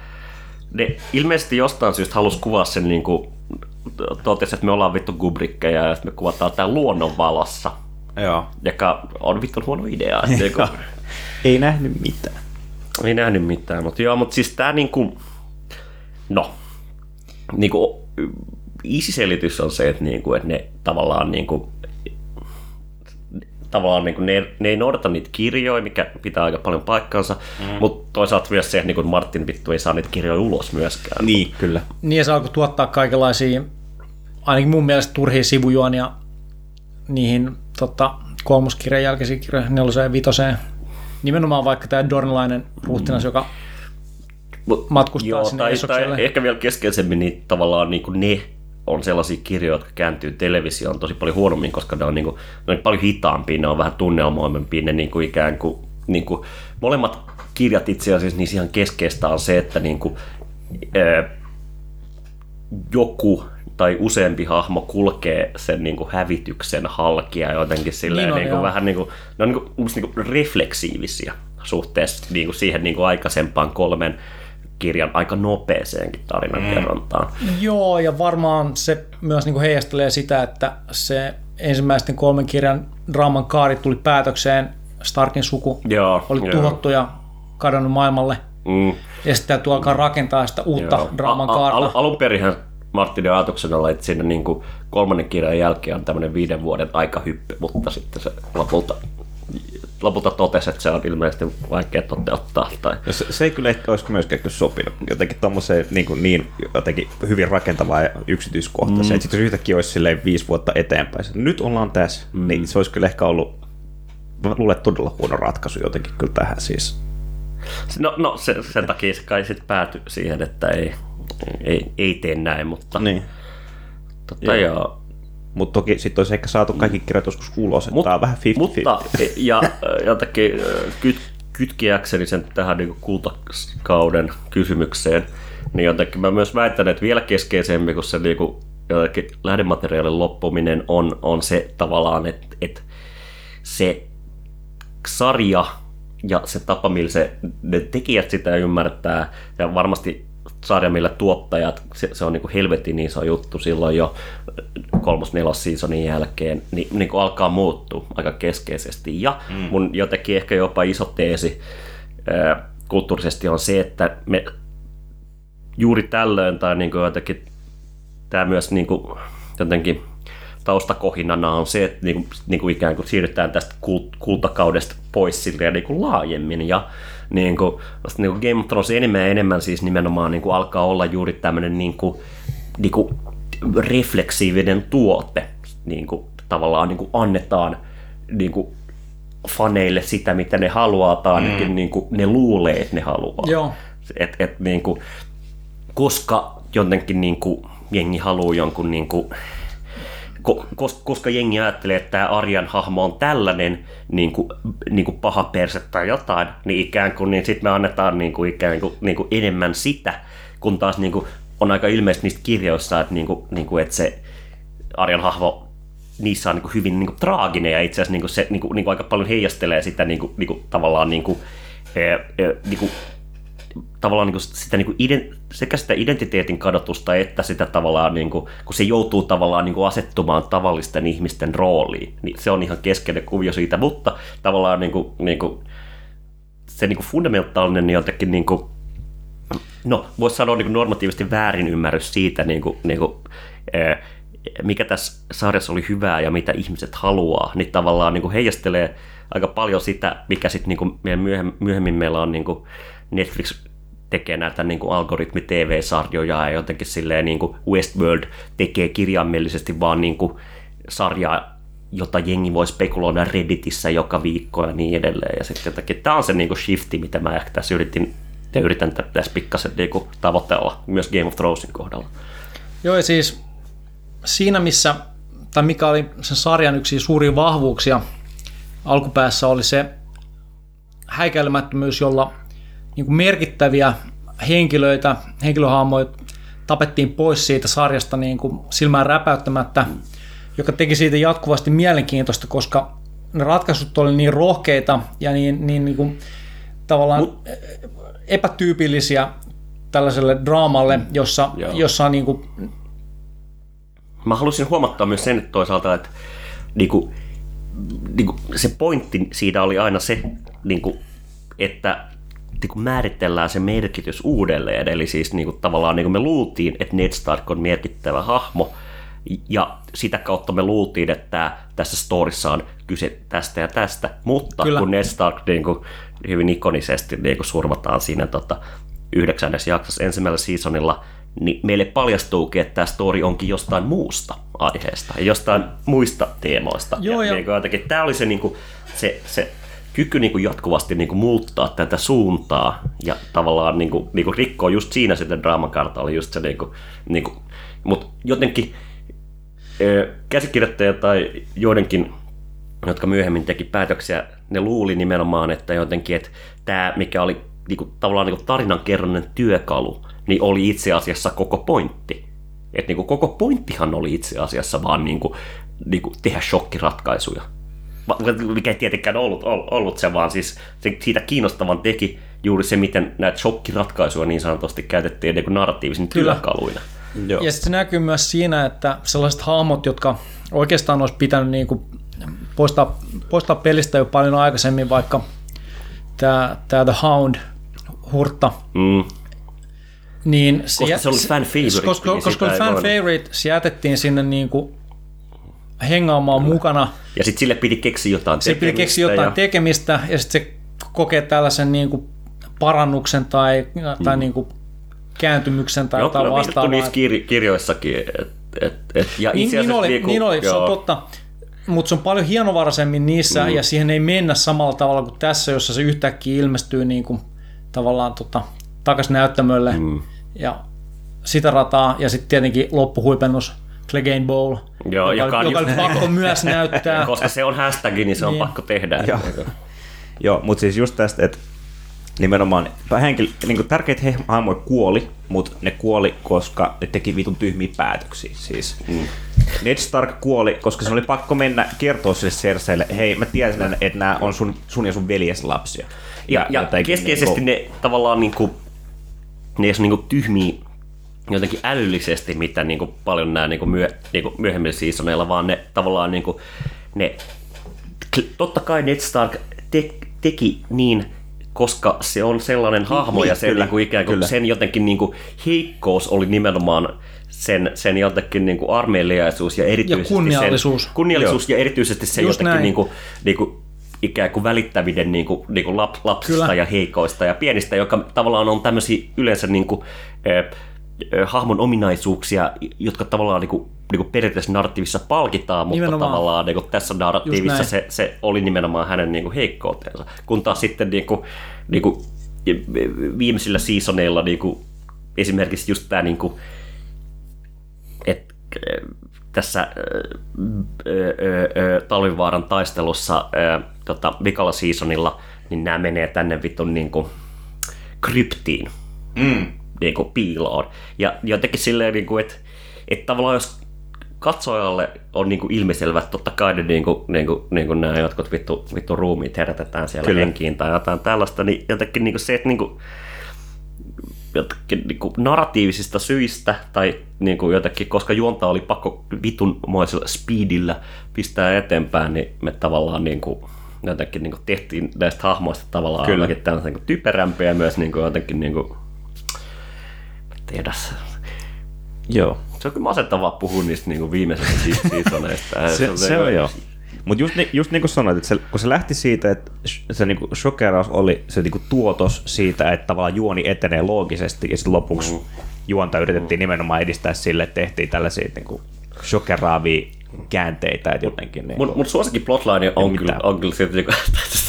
ne ilmeisesti jostain syystä halus kuvaa sen niin kuin, totesi, että me ollaan vittu gubrikkeja ja että me kuvataan tää luonnon valossa, Joo. joka on vittu huono idea. että Niin kuin, Ei nähnyt mitään. ei nähnyt mitään, mutta joo, mutta siis tää niinku, no, niinku, easy selitys on se, että, niinku, että ne tavallaan niinku, tavallaan niinku, ne, ne ei noudata niitä kirjoja, mikä pitää aika paljon paikkansa, mm. mutta toisaalta myös se, että niinku Martin vittu ei saa niitä kirjoja ulos myöskään. Niin, kyllä. Niin ja se alkoi tuottaa kaikenlaisia, ainakin mun mielestä turhia sivujuonia niihin tota, kolmoskirjan jälkeisiin kirjoihin, neloseen ja vitoseen. Nimenomaan vaikka tämä Dornilainen ruhtinas, joka Mut, matkustaa sinne tai, tai ehkä vielä keskeisemmin, niin tavallaan niin kuin ne on sellaisia kirjoja, jotka kääntyy televisioon tosi paljon huonommin, koska ne on, niin kuin, ne on paljon hitaampia, ne on vähän tunnelmoimempia, ne niin kuin ikään kuin, niin kuin, molemmat kirjat itse asiassa, niin ihan keskeistä on se, että niin kuin, ää, joku tai useampi hahmo kulkee sen niin kuin hävityksen halkia jotenkin silleen, Niin on, niin kuin, joo. vähän niin kuin, ne on niin kuin, niin kuin refleksiivisiä suhteessa niin kuin siihen niin kuin aikaisempaan kolmen kirjan aika nopeeseenkin tarinankerrontaan. Joo, ja varmaan se myös niin kuin heijastelee sitä, että se ensimmäisten kolmen kirjan draaman kaari tuli päätökseen, Starkin suku Joo, oli joo. tuhottu ja kadonnut maailmalle, Mm, ja sitten täytyy alkaa rakentaa sitä uutta joo. draaman kaarta. al- alun perinhän Martinin ajatuksena oli, että siinä niin kuin kolmannen kirjan jälkeen on tämmöinen viiden vuoden aikahyppy, mutta sitten se lopulta, lopulta totesi, että se on ilmeisesti vaikea toteuttaa. Tai... Ja se, se ei kyllä ehkä olisi myöskään kyllä sopinut jotenkin tommoseen niin, kuin niin jotenkin hyvin rakentavaa ja yksityiskohtaiseen. Mm. Että sitten jos yhtäkkiä olisi silleen viisi vuotta eteenpäin, nyt ollaan tässä, mm. niin se olisi kyllä ehkä ollut, mä luulen, todella huono ratkaisu jotenkin kyllä tähän siis. No, no se, sen takia se kai sitten päätyi siihen, että ei, ei, ei tee näin, mutta Niin. totta joo. joo. Mutta toki sitten olisi ehkä saatu kaikki kirjat joskus ulos, että Mut- tämä on vähän 50-50. Mutta ja äh, jotenkin äh, kyt, kytkiäkseni sen tähän niin kultakauden kysymykseen, niin jotenkin mä myös väitän, että vielä keskeisempi kuin se niin kuin, jotenkin lähdemateriaalin loppuminen on, on se tavallaan, että, että se sarja ja se tapa, millä se, ne tekijät sitä ymmärtää, ja varmasti sarja, millä tuottajat, se, se on niin kuin helvetin iso juttu silloin jo kolmos nelos seasonin jälkeen, niin, niin kuin alkaa muuttua aika keskeisesti. Ja mm. mun jotenkin ehkä jopa iso teesi ää, kulttuurisesti on se, että me juuri tällöin, tai niin kuin jotenkin tämä myös niin kuin, jotenkin taustakohinana on se, että niin kuin, niin kuin ikään kuin siirrytään tästä kult- kultakaudesta pois silleen niin kuin laajemmin ja niin kuin, niin kuin Game of Thrones enemmän ja enemmän siis nimenomaan niin kuin alkaa olla juuri tämmöinen niin kuin, niin kuin refleksiivinen tuote, niin kuin, tavallaan niin kuin annetaan niin kuin faneille sitä, mitä ne haluaa, tai ainakin mm. niin kuin ne luulee, että ne haluaa. Joo. Et, et, niin kuin, koska jotenkin niin kuin, jengi haluaa jonkun niin kuin, koska jengi ajattelee, että tämä Arjan hahmo on tällainen niin kuin, niin kuin paha perse tai jotain, niin ikään kuin niin sitten me annetaan niin kuin, ikään kuin, niin kuin enemmän sitä, kun taas niin kuin, on aika ilmeistä niistä kirjoissa, että, niin kuin, niin kuin, että se Arjan hahmo niissä on niin kuin hyvin niin kuin, traaginen ja itse asiassa niin kuin, se niin kuin, niin kuin aika paljon heijastelee sitä niin kuin, niin kuin, tavallaan niin kuin, niin kuin, tavallaan niin kuin sitä, niin kuin ident, sekä sitä identiteetin kadotusta että sitä tavallaan, niin kuin, kun se joutuu tavallaan niin kuin asettumaan tavallisten ihmisten rooliin, niin se on ihan keskeinen kuvio siitä, mutta tavallaan niin kuin, niin kuin, se niin kuin fundamentaalinen jotenkin niin kuin, no voisi sanoa niin kuin normatiivisesti väärin ymmärrys siitä, niin kuin, niin kuin, ee, mikä tässä sarjassa oli hyvää ja mitä ihmiset haluaa, niin tavallaan niin kuin heijastelee aika paljon sitä, mikä sitten niin kuin myöhemmin meillä on niin kuin Netflix tekee näitä niin kuin algoritmi-TV-sarjoja ja jotenkin silleen niin kuin Westworld tekee kirjaimellisesti vaan niin kuin sarjaa, jota jengi voi spekuloida Redditissä joka viikko ja niin edelleen. Ja sitten jotenkin tämä on se niin kuin shifti, mitä mä ehkä tässä yritin, ja yritän tässä pikkasen niin kuin tavoitella myös Game of Thronesin kohdalla. Joo, ja siis siinä missä, tai mikä oli sen sarjan yksi suuria vahvuuksia alkupäässä oli se häikäilemättömyys, jolla niin kuin merkittäviä henkilöitä, henkilöhahmoja tapettiin pois siitä sarjasta niin kuin silmään räpäyttämättä, joka teki siitä jatkuvasti mielenkiintoista, koska ne ratkaisut oli niin rohkeita ja niin, niin, niin kuin, tavallaan Mut, epätyypillisiä tällaiselle draamalle, jossa, jossa on niin kuin, Mä halusin huomattaa myös sen että toisaalta, että niinku, niinku, se pointti siitä oli aina se, niinku, että niinku, määritellään se merkitys uudelleen. Eli siis niinku, tavallaan niinku me luultiin, että Ned Stark on merkittävä hahmo, ja sitä kautta me luultiin, että tässä storissa on kyse tästä ja tästä, mutta Kyllä. kun Ned Stark niin kuin, hyvin ikonisesti niin kuin surmataan siinä tota, yhdeksännes jaksossa ensimmäisellä seasonilla, niin meille paljastuukin, että tämä story onkin jostain muusta aiheesta ja jostain muista teemoista. Joo, ja, ja... Niin kuin, jotenkin, tämä oli se, niin kuin, se, se kyky niin kuin jatkuvasti niin kuin muuttaa tätä suuntaa ja tavallaan niin kuin, niin kuin rikkoa just siinä sitten draamakarta oli just se, niin kuin, niin kuin, mutta jotenkin käsikirjoittaja tai joidenkin, jotka myöhemmin teki päätöksiä, ne luuli nimenomaan, että jotenkin, että tämä, mikä oli niin kuin, tavallaan niin tarinankerronnan työkalu, niin oli itse asiassa koko pointti. Että niin kuin, koko pointtihan oli itse asiassa vaan niin kuin, niin kuin tehdä shokkiratkaisuja. Mikä ei tietenkään ollut, ollut se, vaan siis se, siitä kiinnostavan teki juuri se, miten näitä shokkiratkaisuja niin sanotusti käytettiin niin narratiivisen työkaluina. Joo. Ja se näkyy myös siinä, että sellaiset hahmot, jotka oikeastaan olisi pitänyt niin kuin poistaa, poistaa pelistä jo paljon aikaisemmin, vaikka tämä, tämä The Hound, Hurtta, Mm. niin Koska se oli fan favorite, Koska, niin koska oli fan favorite, se jätettiin sinne niin kuin hengaamaan mukana. Ja sitten sille piti keksiä jotain Se piti tekemistä keksiä jotain ja... tekemistä ja sitten se kokee tällaisen niin kuin parannuksen tai, tai niin kuin kääntymyksen tai jotain kyllä vastaavaa. niissä kir- kirjoissakin. Et, et, et, ja Niin, niin oli, niinku- niin oli se joo. on totta. Mutta se on paljon hienovaraisemmin niissä mm. ja siihen ei mennä samalla tavalla kuin tässä, jossa se yhtäkkiä ilmestyy niin kuin, tavallaan tota, takaisin näyttämölle mm. ja sitä rataa ja sitten tietenkin loppuhuipennus Clegane Bowl, Joo, joka, joka on joka just- pakko myös näyttää. Koska se on hashtag, niin se on Niin. pakko tehdä. Joo. Joo, mutta siis just tästä, että nimenomaan henkilö, niin kuin tärkeitä he- hahmoja kuoli, mutta ne kuoli, koska ne teki vitun tyhmiä päätöksiä. Siis mm. Ned Stark kuoli, koska se oli pakko mennä kertoa sille Cerseille, hei mä tiedän, että nämä on sun, sun ja sun veljes lapsia. Ja, ja jotenkin keskeisesti niinku- ne tavallaan niinku, ne ei ole niinku tyhmiä jotenkin älyllisesti, mitä niinku paljon nämä niinku myö, niinku myöhemmillä seasoneilla, vaan ne tavallaan niinku, ne, totta kai Ned Stark te, teki niin, koska se on sellainen hahmo niin, ja se kyllä, niinku ikään kuin kyllä. sen jotenkin niinku heikkous oli nimenomaan sen, sen jotenkin niinku armeiliaisuus ja erityisesti kunniallisuus. Sen, kunniallisuus ja erityisesti se Just jotenkin näin. niinku, niinku, ikään kuin välittäviden niin kuin, niin kuin lap, lapsista Kyllä. ja heikoista ja pienistä, joka tavallaan on tämmöisiä yleensä niin kuin, eh, hahmon ominaisuuksia, jotka tavallaan niin kuin, niin kuin periaatteessa narratiivissa palkitaan, mutta Nimenomaan. tavallaan niin kuin tässä narratiivissa se, se oli nimenomaan hänen niin kuin heikkoutensa. Kun taas sitten niin kuin, niin kuin, viimeisillä seasoneilla niin kuin, esimerkiksi just tämä niin kuin, että tässä ö, ö, ö, Talvivaaran taistelussa ö, tota, vikalla seasonilla, niin nämä menee tänne vitun niin kuin, kryptiin, mm. Niin kuin, piiloon. Ja jotenkin silleen, niin kuin, että, että tavallaan jos katsojalle on niin kuin ilmiselvä, että totta kai ne niin kuin, niin kuin, niin kuin nämä jotkut vittu, vittu ruumiit herätetään siellä Kyllä. henkiin tai jotain tällaista, niin jotenkin niin kuin se, että niin kuin, jotenkin niin kuin narratiivisista syistä tai niin kuin jotenkin, koska juonta oli pakko vitunmoisella speedillä pistää eteenpäin, niin me tavallaan niin kuin, jotenkin niin kuin tehtiin näistä hahmoista tavallaan Kyllä. ainakin tällaisia niin typerämpiä myös niin kuin, jotenkin niin kuin, tiedä, Joo. se on kyllä masentavaa puhua niistä niin kuin viimeisistä si- seasoneista. Se, se on joo. Mutta just, ni, just niin kuin sanoit, että se, kun se lähti siitä, että se niinku shokeraus oli se niinku tuotos siitä, että tavallaan juoni etenee loogisesti ja sitten lopuksi Mm. juonta yritettiin nimenomaan edistää sille, että tehtiin tällaisia niinku shokeraavia käänteitä, että jotenkin... Niinku, Mun, mun suosikki plotline on kyllä, mitään. on kyllä siitä, niinku,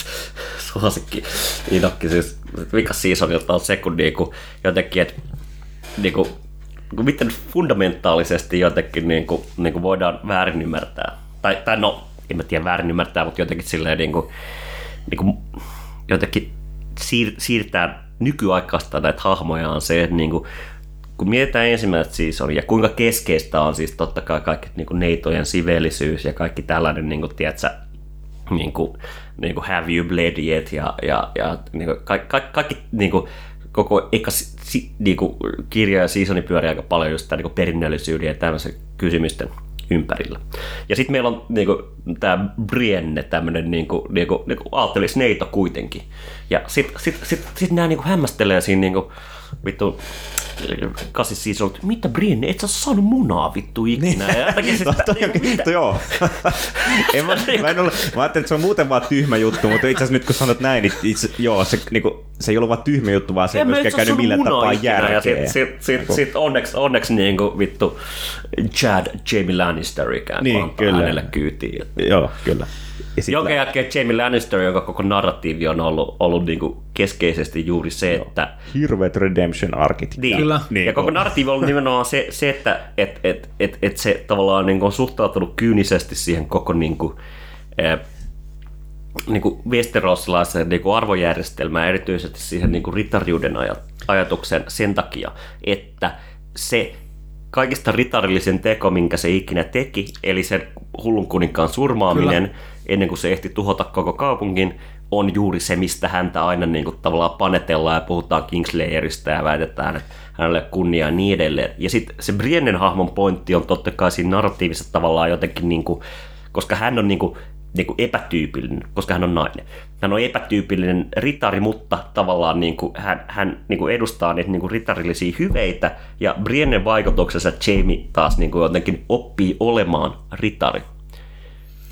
suosikki inokki, siis vikas seasonilta on se, kun niinku, jotenkin, että niinku, kun miten fundamentaalisesti jotenkin niinku, niinku voidaan väärin ymmärtää. Tai, tai no, en mä tiedä väärin ymmärtää, mutta jotenkin silleen niinku, niinku, jotenkin siir, siirtää nykyaikaista näitä hahmoja on se, että niinku, kun mietitään ensimmäistä seasonia ja kuinka keskeistä on siis totta kai kaikki niin kuin neitojen siveellisyys ja kaikki tällainen, niin kuin, tiedätkö, niin kuin, niin kuin have you bled yet ja, ja, ja niin kuin, kaikki, kaikki, kaikki niin kuin, koko eka si, niin kuin, kirja ja seasoni pyörii aika paljon just tämän niin kuin perinnöllisyyden ja tämmöisen kysymysten ympärillä. Ja sitten meillä on niinku, tämä Brienne, tämmöinen niinku, niinku, niinku aattelis neito kuitenkin. Ja sitten sit, sit, sit nämä niinku hämmästelee siinä niinku, vittu kasi siis on, mitä Brienne, et sä saanut munaa vittu ikinä. Ja jotakin No, sit- toi, on, mitä? toi, joo. en mä, mä, en ole, mä ajattelin, että se on muuten vaan tyhmä juttu, mutta itse asiassa nyt kun sanot näin, niin itse, joo, se, niinku, se ei ollut vaan tyhmä juttu, vaan se ei myöskään käynyt millään tapaa ikinä, Ja järkeä. sit, sit, sit, sit onneksi, onneksi niinku vittu Chad Jamie Lannister ikään kuin Niin, antaa kyllä. hänelle kyytiin. Joo, kyllä. Jonka lä- jälkeen Jamie Lannister, jonka koko narratiivi on ollut, ollut niinku keskeisesti juuri se, että Hirveät redemption-arkit. niin, Kyllä. Niin ja koko narratiivi on ollut nimenomaan se, se että et, et, et, et se tavallaan niin on suhtautunut kyynisesti siihen koko niin kuin, eh, niin kuin westerosilaiseen niin kuin arvojärjestelmään, erityisesti siihen niin kuin ritariuden aj- ajatuksen sen takia, että se kaikista ritarillisen teko, minkä se ikinä teki, eli sen hullun kuninkaan surmaaminen, Kyllä. Ennen kuin se ehti tuhota koko kaupungin, on juuri se, mistä häntä aina niin kuin, tavallaan panetellaan ja puhutaan Kingslayerista ja väitetään, että hänelle kunniaa ja niin edelleen. Ja sitten se Briennen hahmon pointti on totta kai siinä narratiivisessa tavallaan jotenkin, niin kuin, koska hän on niin kuin, niin kuin epätyypillinen, koska hän on nainen. Hän on epätyypillinen ritari, mutta tavallaan niin kuin hän, hän niin kuin edustaa niitä niin kuin ritarillisia hyveitä, ja Briennen vaikutuksessa Jamie taas niin kuin jotenkin oppii olemaan ritari.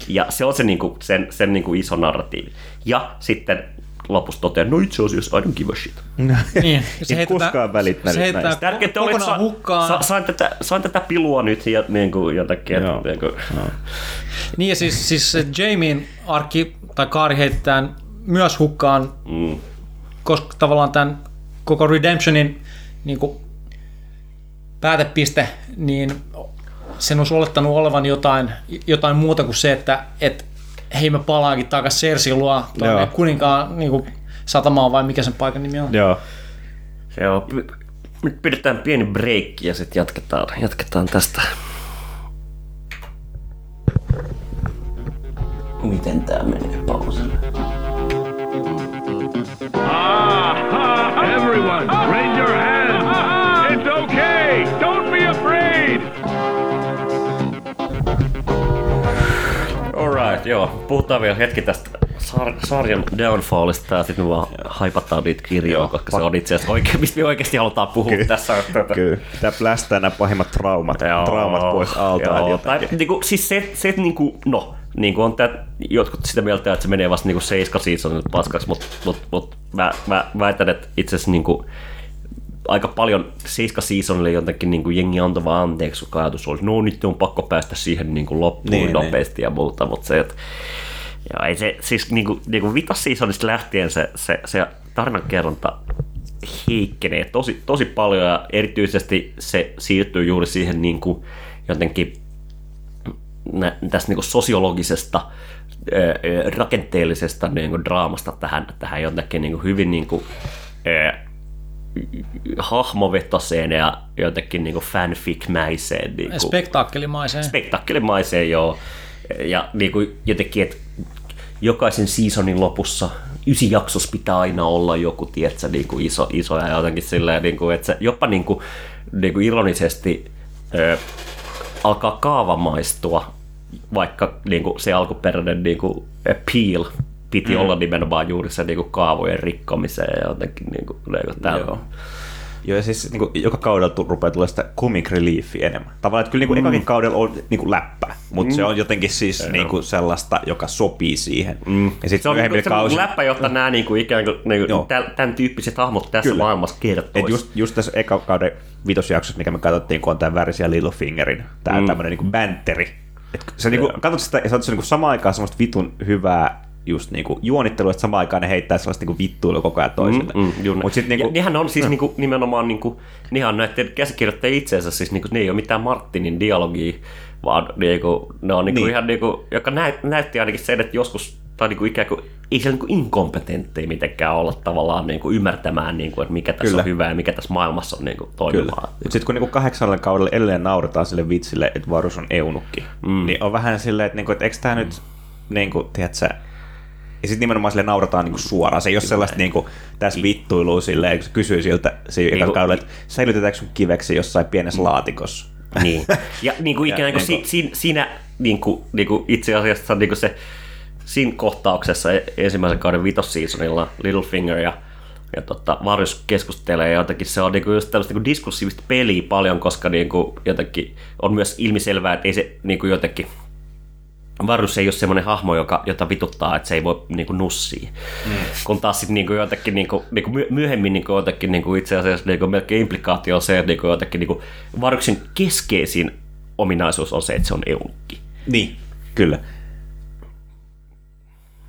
Ja se on se, niin kuin, sen, sen niin kuin iso narratiivi. Ja sitten lopussa totean, no itse asiassa I don't give a shit. Niin, En koskaan välittänyt se heittää näistä. Tärkeintä oli, että kokonaan sa, hukkaan. sa, sain, tätä, sain tätä pilua nyt ja niin kuin jotakin. Joo. Niin kuin, Niin ja siis, siis se Jamien arkki tai kaari heitetään myös hukkaan, mm, koska tavallaan tämän koko Redemptionin niin kuin, päätepiste, niin sen olisi olettanut olevan jotain, jotain muuta kuin se, että et, hei me palaankin takaisin Sersin luo tuonne Joo. kuninkaan niin kuin, satamaan vai mikä sen paikan nimi on. Joo. se on. Nyt pidetään pieni breikki ja sitten jatketaan, jatketaan tästä. Miten tää menee pauselle? Ah, everyone, raise Alright, joo. Puhutaan vielä hetki tästä sar- sarjan downfallista ja sitten me vaan haipataan niitä kirjoja, koska se on itse asiassa oikein, mistä me oikeasti halutaan puhua Kyllä. tässä. Kyllä. Pitää plästää nämä pahimmat traumat, Joo, traumat pois alta. joo. että Tai, niinku, siis se, se että niinku, no, niinku on tää, jotkut sitä mieltä, että se menee vasta niinku seiska seasonille paskaksi, mutta mut, mut, mä, mä, väitän, että itse asiassa niinku, aika paljon seiska seasonille jotenkin niinku jengi antoi vaan anteeksi, kun ajatus oli, no nyt on pakko päästä siihen niinku loppuun Niin, niin, nopeasti ja muuta, mutta se, että Joo, ei se, siis niinku, niinku vitas seasonista lähtien se, se, se tarinankerronta heikkenee tosi, tosi paljon ja erityisesti se siirtyy juuri siihen niin kuin jotenkin nä, tästä niin kuin sosiologisesta rakenteellisesta niin kuin draamasta tähän, tähän jotenkin niin kuin hyvin niin kuin, hahmovetoseen ja jotenkin niinku fanfic-mäiseen. Niinku, Spektaakkelimaiseen. spektaakkelimaiseen, joo. Ja niinku jotenkin, että jokaisen seasonin lopussa ysi jaksossa pitää aina olla joku, tietsä, niinku iso, iso ja jotenkin silleen, niinku, että se jopa niinku, niinku ironisesti ö, alkaa kaavamaistua, vaikka niinku, se alkuperäinen niinku, appeal piti mm. olla nimenomaan juuri se niinku, kaavojen rikkomiseen ja jotenkin niinku, niinku tällä. Joo. Joo, ja siis niin kuin, joka kaudella tu- rupeaa tulee sitä comic reliefia enemmän. Tavallaan, että kyllä niin kuin, mm. ekakin kaudella on niin kuin läppä, mutta mm. se on jotenkin siis niin kuin, sellaista, joka sopii siihen. Mm. Ja Se sitten on niinku, kausilla... läppä, jotta nämä niinku, ikään kuin Joo. täl, tämän tyyppiset hahmot tässä Kyllä. maailmassa kertois. Et just, just tässä eka kauden vitosjaksossa, mikä me katsottiin, kun on tämä värisiä Littlefingerin, tämä mm. tämmöinen niinku bänteri. Et sä niinku, katsot sitä ja sä oot se niinku samaan aikaan semmoista vitun hyvää just niinku juonittelua, että samaan aikaan ne heittää sellaista niinku vittuilua koko ajan toisille. Mm, mm, Mut sit niinku, ja, nehän on siis niinku, nimenomaan, niinku, nehän on näiden käsikirjoittajien itseensä, siis niinku, ne ei ole mitään Martinin dialogia, vaan niinku, ne on niinku, Niin. ihan, niinku, joka näyt, näytti ainakin sen, että joskus tai niinku ikään kuin, ei siellä niinku inkompetentteja mitenkään olla tavallaan niinku ymmärtämään, niinku, että mikä tässä Kyllä. on hyvää ja mikä tässä maailmassa on niinku toimivaa. Sitten kun niinku kahdeksannella kaudella edelleen nauretaan sille vitsille, että Varus on eunukki, mm. niin on vähän silleen, että, niinku, että eikö tämä nyt, niinku, tiedätkö, ja sitten nimenomaan sille naurataan niinku suoraan. Se ei ole sellaista niinku, tässä vittuilua silleen, kun se kysyy siltä Niinku- ekalla kaudella, että säilytetäänkö sun kiveksi jossain pienessä laatikossa. Niin. Ja niin kuin ikään kuin Ja si, niinku- si, siinä niin kuin, niin kuin itse asiassa niin kuin se siinä kohtauksessa e- ensimmäisen kauden vitosseasonilla Littlefinger ja, ja tota, Varus keskustelee ja jotenkin se on niin kuin just tällaista niin kuin diskursiivista peliä paljon, koska niin kuin jotenkin on myös ilmiselvää, että ei se niin kuin jotenkin Varus ei ole semmoinen hahmo, joka, jota vituttaa, että se ei voi niin kuin, nussia. Mm. Kun taas sitten niin jotenkin niin kuin, niin kuin myö- myöhemmin niin kuin, jotenkin, niin kuin, itse asiassa niin kuin, melkein implikaatio on se, että niin kuin, jotenkin, niin kuin, Varuksen keskeisin ominaisuus on se, että se on eunukki. Niin, kyllä.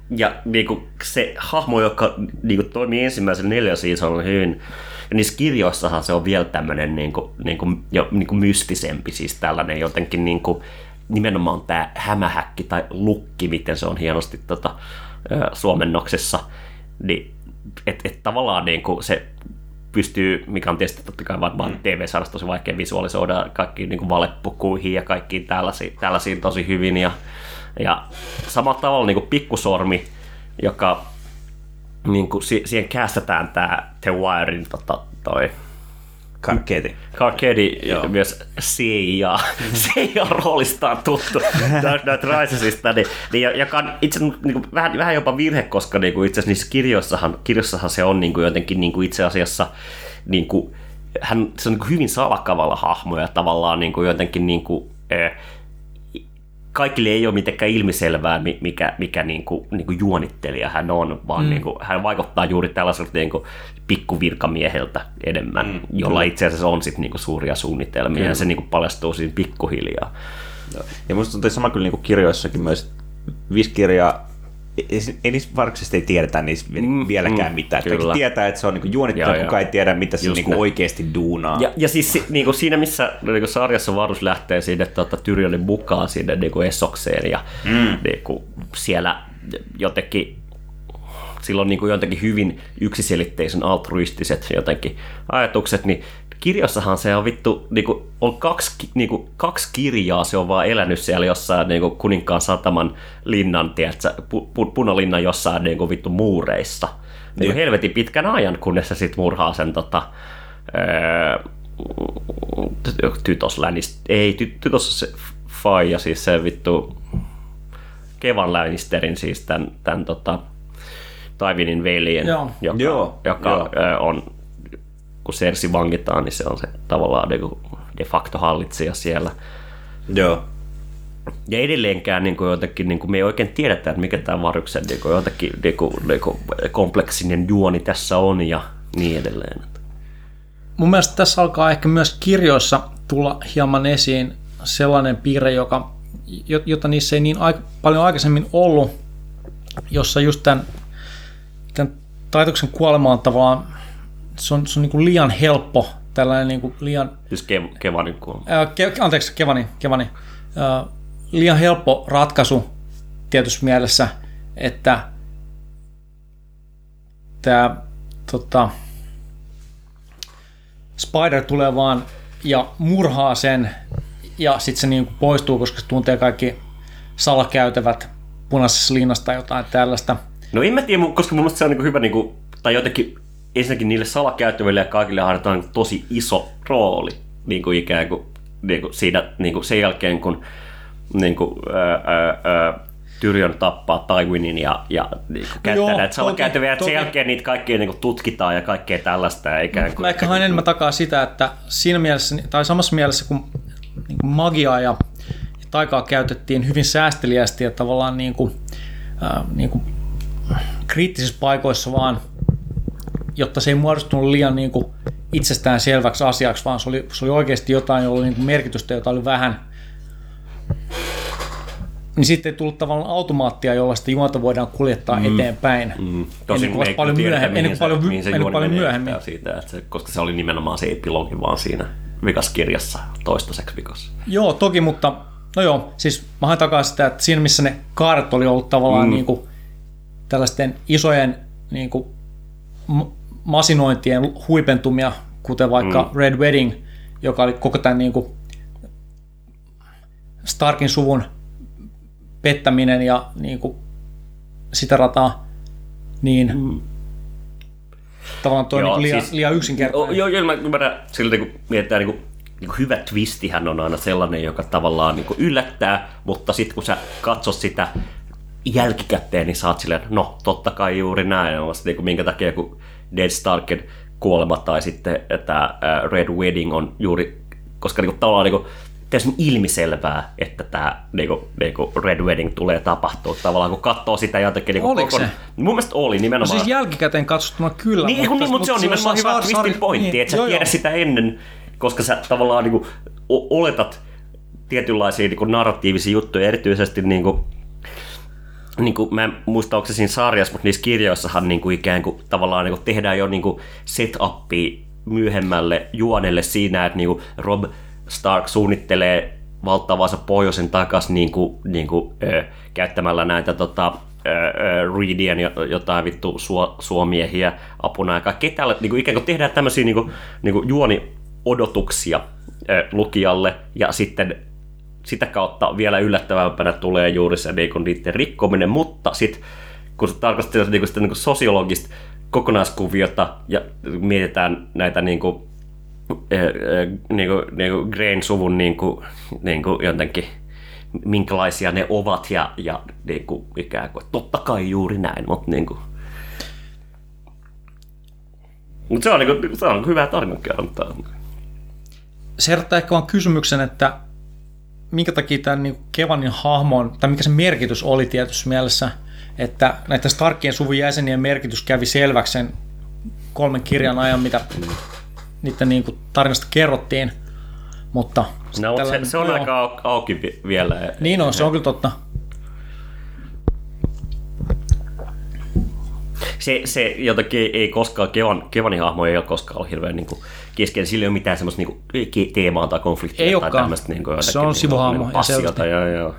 Ja niin kuin, se hahmo, joka niin kuin, toimii ensimmäisen neljän seasonin hyvin, ja niissä kirjoissahan se on vielä tämmöinen niin kuin, niin kuin, jo, niin kuin mystisempi, siis tällainen jotenkin niin kuin, nimenomaan tämä hämähäkki tai lukki, miten se on hienosti tota, suomennoksessa, niin että et tavallaan niin kuin se pystyy, mikä on tietysti totta kai varmaan mm. TV-sarjassa tosi vaikea visualisoida kaikkiin niin kuin valepukuihin ja kaikkiin tällaisiin, tällaisiin tosi hyvin. Ja, ja samalla tavalla niin kuin pikkusormi, joka niin kuin, si- siihen kästetään tämä The Wirein tota, toi Karkeeti. Carcedi myös CIA, CIA-roolistaan tuttu. Dark Knight Risesista, niin, niin, joka on itse niin vähän, vähän jopa virhe, koska niin kuin itse asiassa niissä kirjoissahan, kirjossahan se on niin kuin jotenkin niin kuin itse asiassa niin kuin, hän, se on niin kuin hyvin salakavalla hahmo ja tavallaan niin kuin jotenkin niin kuin, eh, kaikille ei ole mitenkään ilmiselvää, mi- mikä, mikä niin kuin, niin kuin juonittelija hän on, vaan mm. niin kuin, hän vaikuttaa juuri tällaiselta niin kuin, pikkuvirkamieheltä enemmän, mm. jolla itse asiassa on sit, niin kuin, suuria suunnitelmia ja se niin kuin, paljastuu siinä pikkuhiljaa. Ja musta tuntuu sama kyllä niinku kirjoissakin myös, viisi kirjaa, ei, niissä varksisesti ei tiedetä niissä mm, vieläkään mm, mitään. kyllä. Kaikki tietää, että se on niinku juonittelija, Joo, kukaan ei tiedä, mitä se niinku oikeasti duunaa. Ja, ja siis si- niin kuin siinä, missä niin kuin sarjassa Varus lähtee sinne tota, Tyrionin mukaan sinne niin kuin Essokseen ja mm. niin kuin siellä jotenkin silloin niin kuin jotenkin hyvin yksiselitteisen altruistiset jotenkin ajatukset, niin kirjassahan se on vittu, niin kuin, on kaksi, niin kuin, kaksi kirjaa, se on vaan elänyt siellä jossain niin kuin kuninkaan sataman linnan, tiedätkö, pu, pu, punalinnan jossain niin kuin, vittu muureissa. Niin kuin helvetin pitkän ajan, kunnes se sitten murhaa sen tota, öö, tytos Lannister, ei, ty, tytos se faija, siis se vittu Kevan Lannisterin, siis tämän, tämän tota, Tywinin veljen, Joo. joka, Joo, joka joo. on, kun Cersei vangitaan, niin se on se tavallaan de, de facto hallitsija siellä. Joo. Ja edelleenkään niin kuin jotenkin, niin kuin me ei oikein tiedetä, että mikä tämä Varyksen niin kuin jotenkin niin kuin, niin kuin kompleksinen juoni tässä on ja niin edelleen. Mun mielestä tässä alkaa ehkä myös kirjoissa tulla hieman esiin sellainen piirre, joka, jo- jota niissä ei niin aik- paljon aikaisemmin ollut, jossa just tämän, tämän taituksen kuolema on tavallaan, se on, se on niin kuin liian helppo, tällainen niin kuin liian, Siis Kev- Kevanin kuolema. ää, ke, anteeksi, Kevani, Kevani, ää, liian helppo ratkaisu tietyssä mielessä, että tämä tota, Spider tulee vaan ja murhaa sen ja sitten se niinku poistuu, koska se tuntee kaikki salakäytävät punaisessa linnassa tai jotain tällaista. No en mä tiedä, koska mun mielestä se on niinku hyvä, niinku, tai jotenkin ensinnäkin niille salakäyttäville ja kaikille annetaan tosi iso rooli niin kuin ikään kuin, niin kuin siinä niin kuin sen jälkeen, kun niin kuin, ää, ää, ää, Tyrion tappaa Tywinin ja, ja niin kuin käyttää joo, näitä salakäytäviä, että sen jälkeen niitä kaikkia niin kuin tutkitaan ja kaikkea tällaista. Ja ikään kuin, Mä ehkä haen enemmän takaa sitä, että siinä mielessä, tai samassa mielessä kun niin kuin magiaa ja, ja taikaa käytettiin hyvin säästeliästi ja tavallaan niin kuin, äh, niin kuin kriittisissä paikoissa vaan, jotta se ei muodostunut liian niin kuin itsestään selväksi asiaksi, vaan se oli, se oli oikeasti jotain, jolla oli niin kuin merkitystä, jota oli vähän. Niin sitten ei tullut tavallaan automaattia, jolla sitä juonta voidaan kuljettaa mm. eteenpäin. Mm. Ennen kuin paljon myöhemmin. Ennen kuin paljon, mihin se ennen paljon myöhemmin. Siitä, että se, koska se oli nimenomaan se epilogi vaan siinä vikaskirjassa toistaiseksi vikossa. Joo, toki, mutta no joo, siis mä haen takaa sitä, että siinä missä ne kaaret oli ollut tavallaan mm. niin kuin, tällaisten isojen niin kuin, masinointien huipentumia, kuten vaikka mm. Red Wedding, joka oli koko tämän niin kuin, Starkin suvun pettäminen ja niin kuin, sitä rataa, niin mm. tavallaan toi Joo, niin liian, siis- liian yksinkertainen. Joo, joo, mä ymmärrän silti, kun mietitään niin kuin, niin kuin hyvä twistihän on aina sellainen, joka tavallaan niin kuin yllättää, mutta sitten kun sä katsot sitä jälkikäteen, niin saat silleen, no totta kai juuri näin, on niin kuin, minkä takia kun Dead Starkin kuolema tai sitten tämä Red Wedding on juuri, koska niin kuin, tavallaan niin kuin, täysin ilmiselvää, että tämä niinku, niinku Red Wedding tulee tapahtua tavallaan, kun katsoo sitä jotenkin... Niinku Oliko se? Mun mielestä oli No nimenomaan. siis jälkikäteen katsottuna kyllä. Niin, mutta, mutta se on nimenomaan hyvä twistin pointti, niin, että sä joo, tiedä joo. sitä ennen, koska sä tavallaan niin kuin, oletat tietynlaisia niin kuin, narratiivisia juttuja, erityisesti niin kuin, niin kuin, mä en muista, onko se siinä sarjassa, mutta niissä kirjoissahan niin kuin, ikään kuin, tavallaan niin kuin, tehdään jo niin kuin, setupia myöhemmälle juonelle siinä, että niin kuin, Rob Stark suunnittelee valtavansa pohjoisen takas niin kuin, niin kuin, ö, käyttämällä näitä tota, Reedien jo- jotain vittu suo, suomiehiä apuna ja kaikkea. Niin kuin ikään kuin tehdään tämmöisiä niin kuin, niin kuin juoni-odotuksia ö, lukijalle ja sitten sitä kautta vielä yllättävämpänä tulee juuri se niin kuin, niiden rikkominen, mutta sitten kun tarkastetaan niin kuin, sitä niin kuin sosiologista kokonaiskuviota ja mietitään näitä niin kuin, eh, eh, niin kuin, niin kuin Grain-suvun niin kuin, niin kuin jotenkin minkälaisia ne ovat ja, ja niin kuin, ikään kuin, totta kai juuri näin, mutta niin kuin, mutta se on, niin kuin, se on hyvä tarinankerrontaa. se herättää ehkä vaan kysymyksen, että minkä takia tämän niin Kevanin hahmon, tai mikä se merkitys oli tietyssä mielessä, että näiden Starkien suvun jäsenien merkitys kävi selväksi sen kolmen kirjan ajan, mitä niiden niin kuin tarinasta kerrottiin. Mutta No, mutta se, se on joo. aika au- auki vi- vielä. Niin on, se on kyllä totta. Se, se jotenkin ei koskaan, Kevan, Kevanin hahmo ei ole koskaan ollut hirveän niin kuin, kesken, sillä ei ole mitään semmoista niin kuin, teemaa tai konfliktia Ei tai olekaan. tämmöistä niin kuin, Se on sivuhahmo, ja passiota. Joo, joo.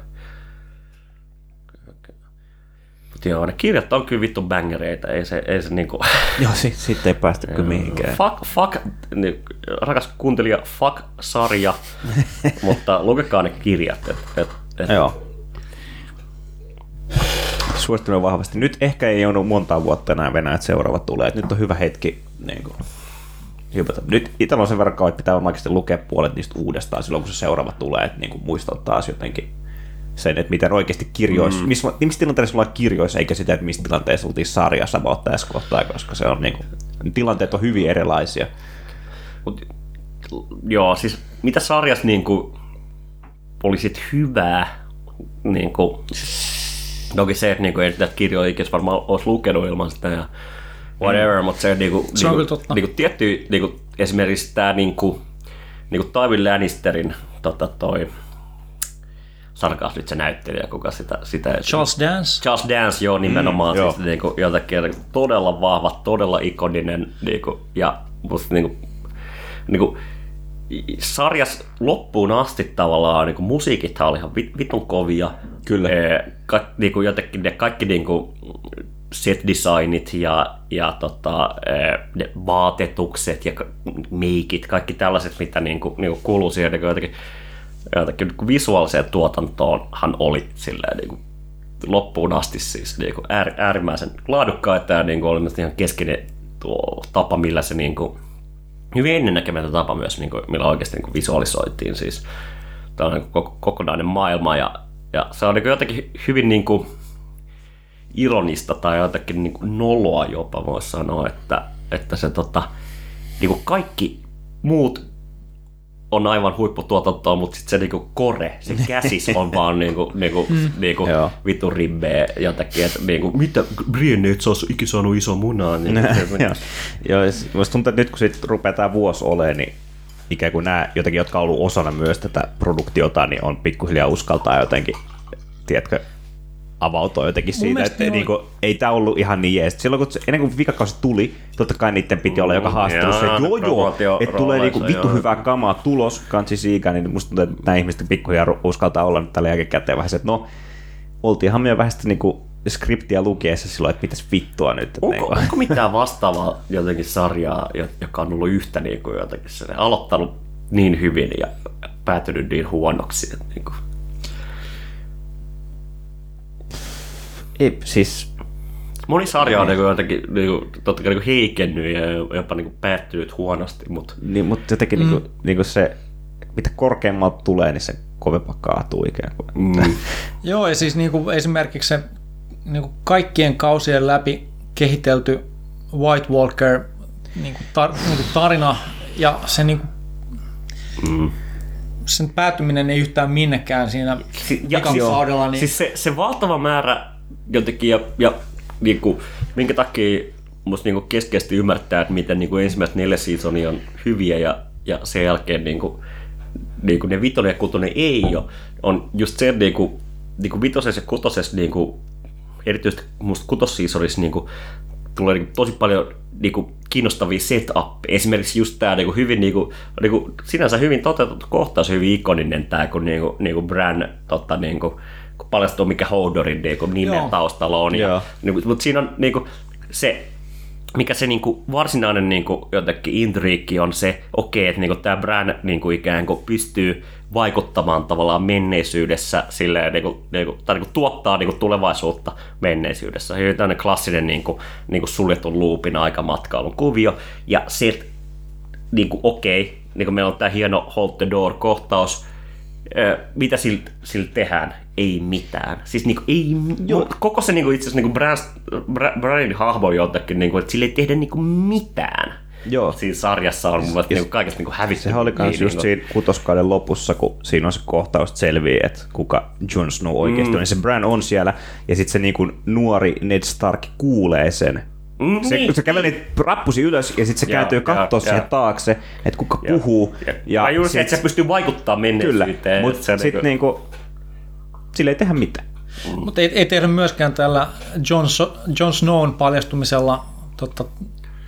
Mutta joo, ne kirjat on kyllä vittu bangereita, ei se, ei se niinku... Joo, sit, sitten ei päästy kyllä mihinkään. Fuck, fuck, niin, rakas kuuntelija, fuck sarja, mutta lukekaa ne kirjat. Et, et, et, Joo. Suosittelen vahvasti. Nyt ehkä ei ole monta vuotta enää Venäjä, että seuraava tulee. Et nyt on hyvä hetki niin kuin, hypätä. Nyt itsellä on sen verran kauan, että pitää oikeasti lukea puolet niistä uudestaan silloin, kun se seuraava tulee, että niin kuin muistaa taas jotenkin sen, että miten oikeasti kirjoissa, mm. missä, missä tilanteessa ollaan kirjoissa, eikä sitä, että missä tilanteessa oltiin sarjassa about tässä kohtaa, koska se on niin kuin, tilanteet on hyvin erilaisia. Mut, joo, siis mitä sarjassa niin kuin, oli sit hyvää, niin kuin, toki se, että niin kuin, ei sitä kirjoja ikinä varmaan olisi lukenut ilman sitä ja whatever, mm. mutta se, niin kuin, Se on niin kyllä kuin, totta. niin kuin, tietty, niin kuin, esimerkiksi tämä niin kuin, niin kuin Tywin Lannisterin tota, toi, sarkaas nyt se näyttelijä, kuka sitä, sitä Charles Dance. Charles Dance, joo, nimenomaan. Mm, joo. siis, niinku, jotenkin todella vahva, todella ikoninen. Niinku, ja musta niinku, niinku, sarjas loppuun asti tavallaan niinku, musiikithan oli ihan vit- vitun kovia. Kyllä. E, ka, niinku, jotenkin ne kaikki niinku, set designit ja, ja tota, eh, ne vaatetukset ja meikit, kaikki tällaiset, mitä niinku, niinku kuuluu siihen niin jotenkin, jotenkin niin visuaaliseen tuotantoonhan oli silleen niin kuin loppuun asti siis niin kuin äär, äärimmäisen laadukkaita ja niin kuin oli ihan keskeinen tuo tapa, millä se niin kuin, hyvin ennennäkemätön tapa myös, niin kuin, millä oikeasti niin kuin visualisoitiin siis niin kuin kokonainen maailma ja, ja se on niin kuin jotenkin hyvin niin kuin, ironista tai jotenkin niin kuin noloa jopa voisi sanoa, että, että se tota, niin kuin kaikki muut on aivan huipputuotantoa, mutta sitten se niinku kore, se käsis on vaan niinku, niinku, niinku Joo. vitun ribbeä jotakin, että niinku, mitä Brienne et saa ikinä saanut iso munaa, niin Joo. Joo, ja s- musta tuntuu, että nyt kun siitä rupeaa tämä vuosi olemaan, niin ikään kuin nämä jotenkin, jotka on ollut osana myös tätä produktiota, niin on pikkuhiljaa uskaltaa jotenkin, tiedätkö, avautua jotenkin siitä, mielestä että ne niin kuin, ei tämä ollut ihan niin jees. Silloin kun se, ennen kuin vikakausi tuli, totta kai niiden piti olla joka haastattelussa, Jaa, että joo joo, että tulee niinku vittu hyvää kamaa tulos kansi siikä, niin musta tuntuu, että nämä ihmiset pikkuhiljaa uskaltaa olla nyt tällä jälkikäteen vaiheessa, että no, oltiinhan me jo vähän sitä niinku skriptiä lukiessa silloin, että mitäs vittua nyt. että Onko, niinku- onko mitään vastaavaa jotenkin sarjaa, jo- joka on ollut yhtä niin kuin jotenkin se, aloittanut niin hyvin ja päätynyt niin huonoksi? Että niin kuin, Ei, siis moni sarja on niin kuin jotenkin niin kuin, totta kai niin kuin heikennyt ja jopa niin kuin päättynyt huonosti, mutta Niin, mutta jotenkin mm. niinku, niinku se, mitä korkeammalta tulee, niin se kovempaa kaatuu ikään kuin. Mm. Joo, ja siis niinku esimerkiksi se niinku kaikkien kausien läpi kehitelty White Walker niinku tar, niinku tarina ja se niinku, mm. sen päätyminen ei yhtään minnekään siinä Si- ja- joo. kaudella, niin Siis se, se valtava määrä jotenkin, ja, ja niin kuin, minkä takia musta niin keskeisesti ymmärtää, että miten niin kuin ensimmäiset neljä seasonia on hyviä ja, ja sen jälkeen niin kuin, niin kuin ne vitonen ja kutonen ei ole, on just se, niin kuin, niin kuin vitosessa ja kutosessa niin kuin, erityisesti musta kutossiisonissa niin kuin, tulee niin kuin, tosi paljon niin kuin, kiinnostavia setup. Esimerkiksi just tämä niin kuin, hyvin, niin kuin, niin kuin, sinänsä hyvin toteutettu kohtaus, hyvin ikoninen tämä, kun niin kuin, niin kuin Bran totta, niin kuin, paljastuu, mikä Hodorin niin kuin, nimen Joo. taustalla on. Ja, niin kuin, mutta siinä on niin kuin, se, mikä se niinku varsinainen niinku jotenkin intriikki on se, okei, että niinku tämä Bran niinku ikään kuin pystyy vaikuttamaan tavallaan menneisyydessä silleen, niinku, niinku, tai niinku tuottaa niinku tulevaisuutta menneisyydessä. Hyvin tämmöinen klassinen niinku, niinku suljetun luupin aikamatkailun kuvio. Ja se, niinku, okei, niinku meillä on tämä hieno Hold the Door-kohtaus, mitä sillä, sillä tehdään? Ei mitään. Siis niinku, ei, Joo. koko se niinku, itse asiassa niinku Bran, Bra- Branin hahmo jotenkin, niinku, että sillä ei tehdä niinku mitään. Joo. Siinä sarjassa on mun mielestä niinku kaikesta niinku hävitty. Sehän oli kans niin, just niinku- siinä kutoskauden lopussa, kun siinä on se kohtaus, että selvii, että kuka Jon Snow oikeasti mm. on. Ja se Bran on siellä, ja sitten se niinku nuori Ned Stark kuulee sen. Mm, Se, niin. se käveli rappusi ylös ja sitten se Joo, kääntyy joo, siihen taakse, että kuka puhuu. Ja, ja juuri se, sit- että se pystyy vaikuttamaan Kyllä, menneisyyteen. mutta se sitten niinku, sille ei tehdä mitään. Mutta ei, ei tehdä myöskään tällä Jon, So- Jon Snown paljastumisella totta,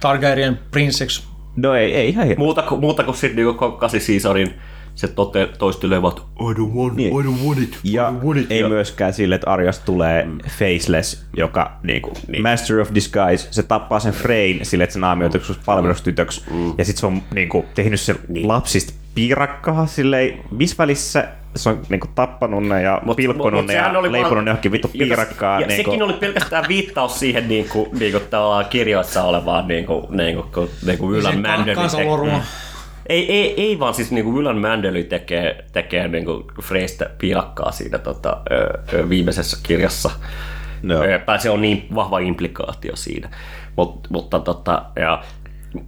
Targaryen princeksi. No ei, ei ihan hirveä. muuta, kuin, muuta kuin sitten niinku kasi seasonin se tote, toistelevat I don't want, Niin. I don't want it, I Ja don't want it. ei ja, myöskään sille, että Arjasta tulee mm. faceless, joka niinku, niin. Master of Disguise, se tappaa sen Freyn sille, että se naamioituu mm. palvelustytöksi, mm. ja sitten se on niinku, tehnyt sen niin. lapsista piirakkaa silleen, missä välissä se on niinku, tappanut ne ja mut, pilkkonut mut ne ja oli leiponut ne johonkin vittu piirakkaa. Ja, niinku, sekin oli pelkästään viittaus siihen niin kuin, niin kuin tavallaan kirjoissa olevaan niin kuin, niin kuin, kun, niin kuin Ylan Sen Mandeli kansanlorua. Ei, ei, ei vaan siis niin kuin Ylan Mandeli tekee, tekee niin kuin Freystä piirakkaa siinä tota, ö, viimeisessä kirjassa. Tai se on niin vahva implikaatio siinä. Mut, mutta tota, ja,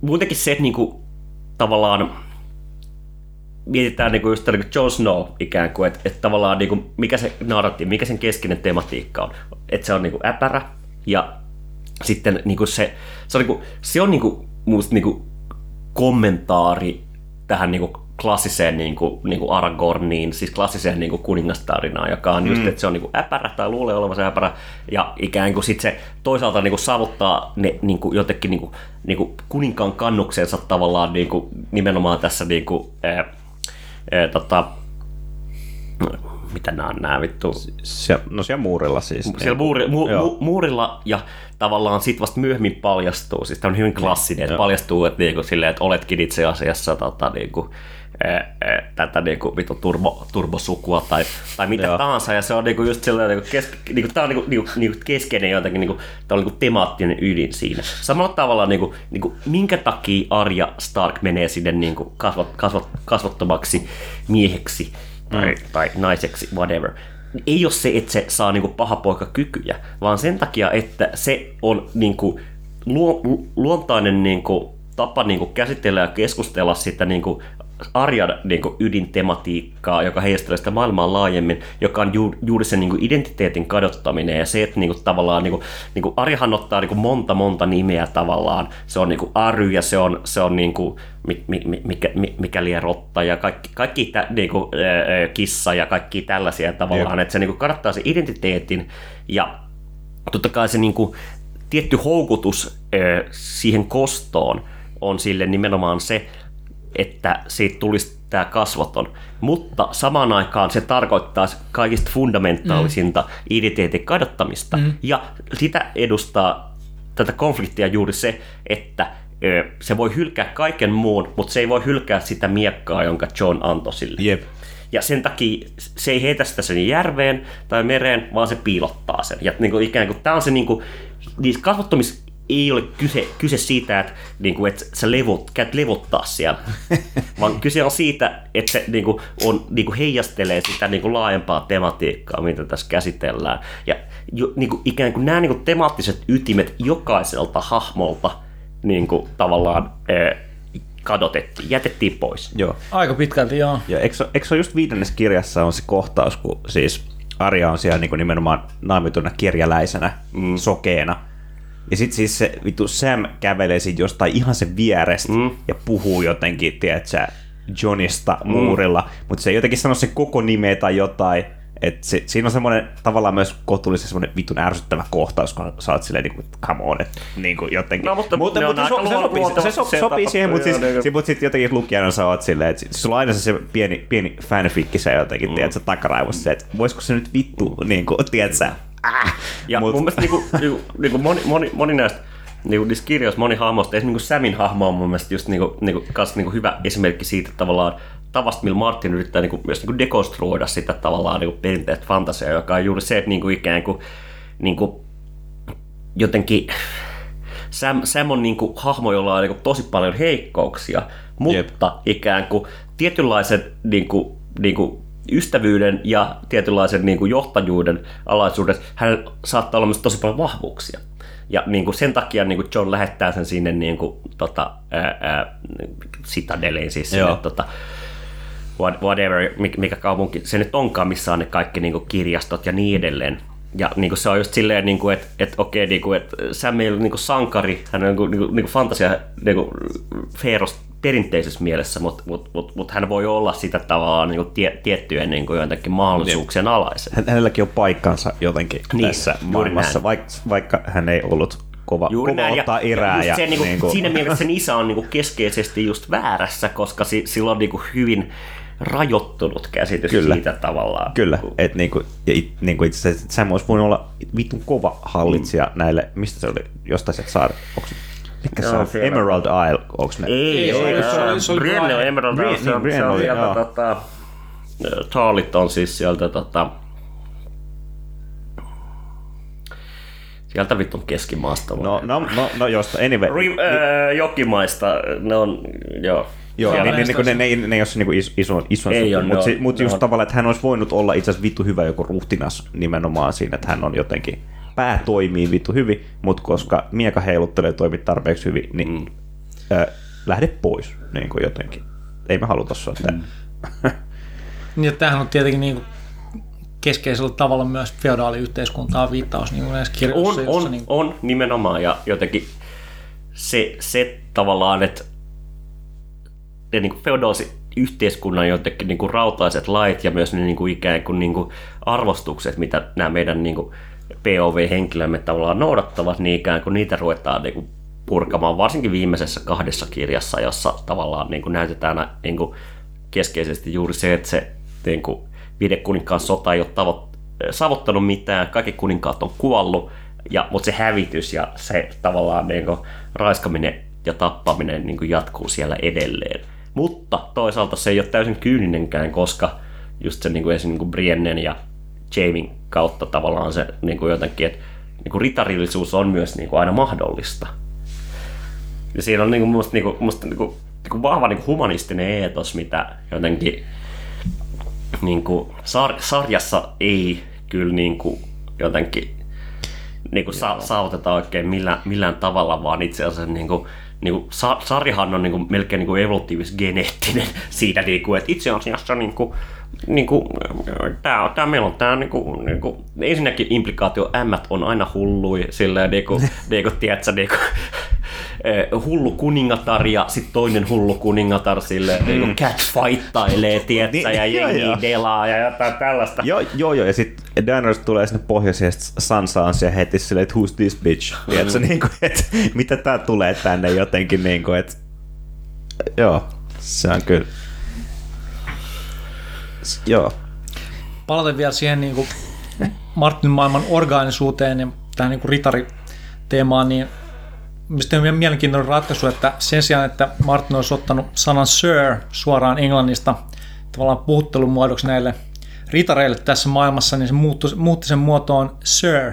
muutenkin se, että niin kuin, tavallaan mietitään niin kuin just niin kuin Jon Snow ikään kuin, että, että tavallaan niin kuin, mikä se narratiivi, mikä sen keskeinen tematiikka on. Että se on niin kuin äpärä ja sitten niin kuin se, se on, niin kuin, se on niin kuin, musta niin kuin kommentaari tähän niin kuin klassiseen niin kuin, niin kuin Aragorniin, siis klassiseen niin kuin kuningastarinaan, joka on just, että se on niin kuin äpärä tai luulee olevansa äpärä, ja ikään kuin sit se toisaalta niin kuin saavuttaa ne niin kuin jotenkin niin kuin, niin kuin kuninkaan kannuksensa tavallaan niin kuin, nimenomaan tässä niin kuin, ää, ää, tota, mitä nämä on nämä vittu, Se, no siellä muurilla siis. siellä niin- muuri, mu, mu, muurilla ja tavallaan sit vasta myöhemmin paljastuu, siis tämä on hyvin klassinen, että Joo. paljastuu, että, niinku, silleen, että oletkin itse asiassa tota, niinku, ää, ää, tätä niinku, vittu turbo, turbosukua tai, tai mitä Joo. tahansa, ja se on niinku just sellainen, niinku, kes, niinku, tämä on niinku, niinku, niinku keskeinen jotenkin, niinku, tämä on niinku temaattinen ydin siinä. Samalla tavalla, niinku, niinku, minkä takia Arya Stark menee sinne niinku, kasvat, kasvat, kasvattomaksi mieheksi tai, tai naiseksi, whatever. Ei ole se, että se saa niinku paha poika kykyjä, vaan sen takia, että se on niinku luo, lu- luontainen niinku tapa niinku käsitellä ja keskustella sitä niinku arjan niinku ydintematiikkaa, joka heijastelee sitä maailmaa laajemmin, joka on ju, juuri sen niinku identiteetin kadottaminen ja se, että niinku tavallaan niinku, niinku Arjahan ottaa niinku monta monta nimeä tavallaan. Se on niinku Ary ja se on, se on niinku, mi, mi- mikä, mi, mikäli rotta ja kaikki, kaikki tä, niinku, ää, kissa ja kaikki tällaisia tavallaan, että se niinku kadottaa sen identiteetin ja totta kai se niinku, tietty houkutus siihen kostoon on sille nimenomaan se, että siitä tulisi tämä kasvoton. Mutta samaan aikaan se tarkoittaa kaikista fundamentaalisinta mm. identiteetin kadottamista. Mm. Ja sitä edustaa tätä konfliktia juuri se, että se voi hylkää kaiken muun, mutta se ei voi hylkää sitä miekkaa, jonka John antoi sille. Jep. Ja sen takia se ei heitä sitä sen järveen tai mereen, vaan se piilottaa sen. Ja niin kuin ikään kuin, tämä on se niin kuin, niissä kasvattomis ei ole kyse, kyse siitä, että, niin kuin, että sä levot, käyt levottaa siellä, vaan kyse on siitä, että se niin kuin, on, niin kuin heijastelee sitä niin kuin laajempaa tematiikkaa, mitä tässä käsitellään. Ja jo, niin kuin, ikään kuin nämä niin kuin temaattiset ytimet jokaiselta hahmolta niin kuin, tavallaan eh, kadotettiin, jätettiin pois. Joo. Aika pitkälti, joo. Ja eikö, eikö se ole just viidennessä kirjassa on se kohtaus, kun siis Arja on siellä niin nimenomaan naamituna kirjaläisenä, mm. sokeena. Ja sitten siis se vittu Sam kävelee sit jostain ihan sen vierestä mm. ja puhuu jotenkin, tiedätkö, Johnista muurilla, mutta se ei jotenkin sano sen koko nimeä tai jotain. Et se, siinä on semmoinen tavallaan myös kohtuullisen semmoinen vitun ärsyttävä kohtaus, kun sä oot silleen, niin kuin, come on, että niin kuin jotenkin. No, mutta mutta, mutta se, aika se, sopii, se, so, sopii setupit, siihen, mutta siis, niin kuin- mutta sitten jotenkin lukijana sä oot silleen, että sulla on aina se, se pieni, pieni fanfikki se jotenkin, mm. tiedätkö, takaraivossa se, että voisiko se nyt vittu, niin kuin, tiedätkö, äh, Ja Mut- mun mielestä niinku, niinku, niinku moni, moni, moni näistä niinku, niissä kirjoissa moni hahmoista, esimerkiksi niinku Samin hahmo on mun mielestä just niinku, niinku, kans niinku hyvä esimerkki siitä tavallaan tavasta, millä Martin yrittää niinku, myös niinku dekonstruoida sitä tavallaan niinku perinteistä fantasiaa, joka on juuri se, että niinku, ikään kuin niinku, jotenkin Sam, Sam on niinku hahmo, jolla on niinku tosi paljon heikkouksia, mutta Jep. ikään kuin tietynlaisen niinku, niinku ystävyyden ja tietynlaisen niinku johtajuuden alaisuudessa hänellä saattaa olla myös tosi paljon vahvuuksia. Ja niinku sen takia niinku John lähettää sen sinne niinku, tota, ää, ää, Citadeliin, siis sinne, Joo. tota, what- whatever, mikä, kaupunki se nyt onkaan, missä on ne kaikki niin kuin, kirjastot ja niin edelleen. Ja niin kuin, se on just silleen, niin kuin, että, että okei, niin kuin, että Sam ei ole niin kuin, sankari, hän on niin kuin, niin kuin, niin kuin fantasia niin kuin, Feeros perinteisessä mielessä, mutta mut, mut, mut hän voi olla sitä tavallaan niin kuin, tie, tiettyjen niin kuin, jotenkin mahdollisuuksien alaisen. hän- hänelläkin on paikkansa jotenkin Niin, niin, tässä maailmassa, vaikka, vaikka hän ei ollut kova, Juuri kova näin, ottaa ja, erää. ja, just se, niin kuin, niin kuin, siinä mielessä sen isä on niin kuin, keskeisesti just väärässä, koska si, sillä on niin kuin, hyvin rajoittunut käsitys Kyllä. siitä tavallaan. Kyllä, että niinku, ja it, niinku itse asiassa Sam olisi voinut olla vitun kova hallitsija mm. näille, mistä se oli, jostain sieltä saari, onko mikä se on, siellä. Emerald Isle, onko ne? Ei, Ei, se oli- ei, se oli- se oli Brienne on. Emerald Isle, se on, niin, se on sieltä, joo. tota, Taalit on siis sieltä, tota, sieltä vittun keskimaasta. No, no, no, no jostain, anyway. Ri, äh, jokimaista, ne on, joo. Joo, niin, niin, niin, ne, ne, ne ei ole se niinku is- iso, iso Ei ole, ne mutta on- mut ne just on- tavallaan, että hän olisi voinut olla itse asiassa vittu hyvä joku ruhtinas nimenomaan siinä, että hän on jotenkin, pää toimii vittu hyvin, mutta koska mieka heiluttelee ja toimii tarpeeksi hyvin, niin mm. ö, lähde pois niin kuin jotenkin. Ei me haluta sua mm. Niin, että tämähän on tietenkin niin kuin keskeisellä tavalla myös feodaaliyhteiskuntaa viittaus niin kuin näissä kirjoissa. On, jossa on, niin kuin, on nimenomaan ja jotenkin se, se tavallaan, että ne niin feodaalisen yhteiskunnan jotenkin niin kuin rautaiset lait ja myös ne niin kuin ikään kuin, niin kuin arvostukset, mitä nämä meidän niin kuin POV-henkilömme tavallaan noudattavat, niin ikään kuin niitä ruvetaan niin kuin purkamaan, varsinkin viimeisessä kahdessa kirjassa, jossa tavallaan niin kuin näytetään niin kuin keskeisesti juuri se, että se niin kuin viiden kuninkaan sota ei ole tavo- savottanut mitään, kaikki kuninkaat on kuollut, ja, mutta se hävitys ja se tavallaan niin kuin, raiskaminen ja tappaminen niin kuin, jatkuu siellä edelleen. Mutta toisaalta se ei ole täysin kyyninenkään, koska just se niin kuin, esimerkiksi niin kuin Briennen ja Jamin kautta tavallaan se niin kuin jotenkin, että niin kuin ritarillisuus on myös niin kuin, aina mahdollista. Ja siinä on niin kuin, musta, niin kuin, musta niin kuin, niin kuin vahva niin kuin humanistinen eetos, mitä jotenkin niin kuin, sar- sarjassa ei kyllä niin kuin, jotenkin niin kuin sa- saavuteta oikein millään, millään tavalla, vaan itse asiassa niin kuin, niin kuin, sa- sarjahan on niin kuin, melkein niin kuin evolutiivis-geneettinen siitä, niin kuin, että itse asiassa niin kuin, niin kuin, tää, tää, meillä on tämä niin kuin, niin kuin, ensinnäkin implikaatio M on aina hullui, silleen niin kuin, niin kuin, tiedätkö, niin kuin, eh, hullu kuningatar ja sitten toinen hullu kuningatar sille mm. niin catfighttailee, tiedätkö, Niin, ja jengi delaa ja jotain tällaista. Joo, joo, joo, ja sitten Daenerys tulee sinne pohjoiseen, ja sit Sansa on siellä heti silleen, että who's this bitch? Tiedätkö, niin kuin, että mitä tää tulee tänne jotenkin, niin kuin, että joo, se on kyllä. Joo, Palaten vielä siihen niin kuin Martin maailman orgaanisuuteen ja tähän niin kuin ritariteemaan, niin mistä on mielenkiintoinen ratkaisu, että sen sijaan, että Martin olisi ottanut sanan sir suoraan englannista tavallaan puhuttelun muodoksi näille ritareille tässä maailmassa, niin se muutti, muutti sen muotoon sir,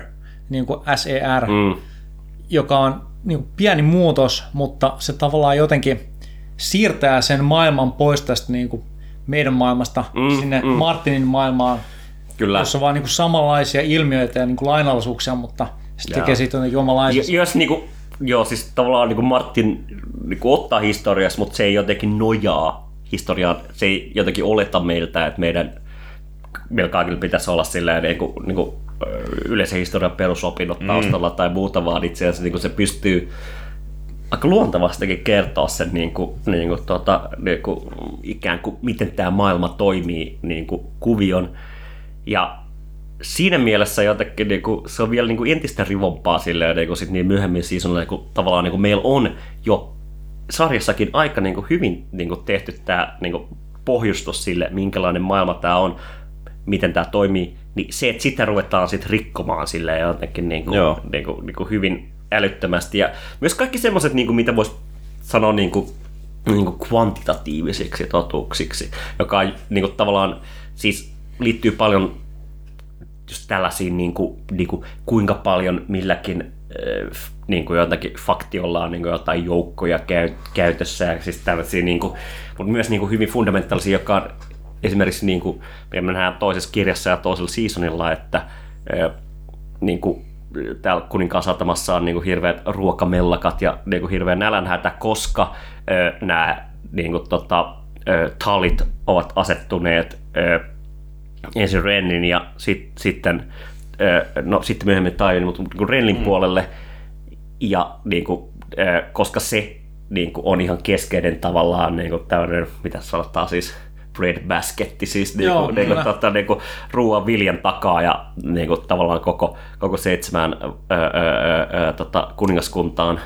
niin kuin S-E-R, Mm. joka on niin kuin pieni muutos, mutta se tavallaan jotenkin siirtää sen maailman pois tästä niin kuin meidän maailmasta Mm, sinne mm. Martinin maailmaan, Kyllä. jossa on vaan niin kuin samanlaisia ilmiöitä ja niin kuin lainalaisuuksia, mutta se tekee siitä jotenkin omanlaisia. Jo- Jos niinku, joo, siis tavallaan niinku Martin niinku ottaa historiassa, mutta se ei jotenkin nojaa historiaan. Se ei jotenkin oleta meiltä, että meidän meillä kaikilla pitäisi olla silleen niinku, niinku, ö, yleisen historian perusopinnot taustalla tai muuta, vaan itse asiassa niinku se pystyy aika luontevastikin kertoa sen niin kuin, niin kuin, tota, niin kuin, ikään kuin miten tämä maailma toimii niin kuin, kuvion. Ja siinä mielessä jotenkin niin kuin, se on vielä niin kuin entistä rivompaa silleen, niin kuin sit niin myöhemmin seasonilla, niin kuin, tavallaan niin kuin meillä on jo sarjassakin aika niin kuin, hyvin niin kuin, tehty tämä niin kuin, pohjustus sille, minkälainen maailma tämä on, miten tämä toimii, niin se, että sitä ruvetaan sitten rikkomaan silleen jotenkin niin kuin, Joo. niin kuin, niin kuin hyvin älyttömästi. Ja myös kaikki semmoiset, niin kuin, mitä voisi sanoa niin kuin, niin kuin kvantitatiivisiksi totuuksiksi, joka niin kuin, tavallaan siis liittyy paljon just tällaisiin, niin kuin, niin kuin, kuinka paljon milläkin niin kuin jotakin faktiolla on niin kuin jotain joukkoja käy, käytössä, ja siis tällaisia, niin kuin, mutta myös niin kuin hyvin fundamentaalisia, joka on esimerkiksi, niin kuin, me nähdään toisessa kirjassa ja toisella seasonilla, että niin kuin, täällä kuninkaan satamassa on niin kuin hirveät ruokamellakat ja niin kuin hirveä nälänhätä, koska ö, nämä niin kuin, tota, ö, talit ovat asettuneet ö, ensin Rennin ja sit, sitten, ö, no sitten myöhemmin Tywin, mutta niin kuin Rennin mm. puolelle, ja niin kuin, ö, koska se niin kuin, on ihan keskeinen tavallaan niin kuin, tämmöinen, mitä sanotaan siis, bread basketti, siis niin kuin, niin kuin, tota, niin kuin, ruoan viljan takaa ja niin kuin, tavallaan koko, koko seitsemän ö, ö, ö, ö, tota, kuningaskuntaan,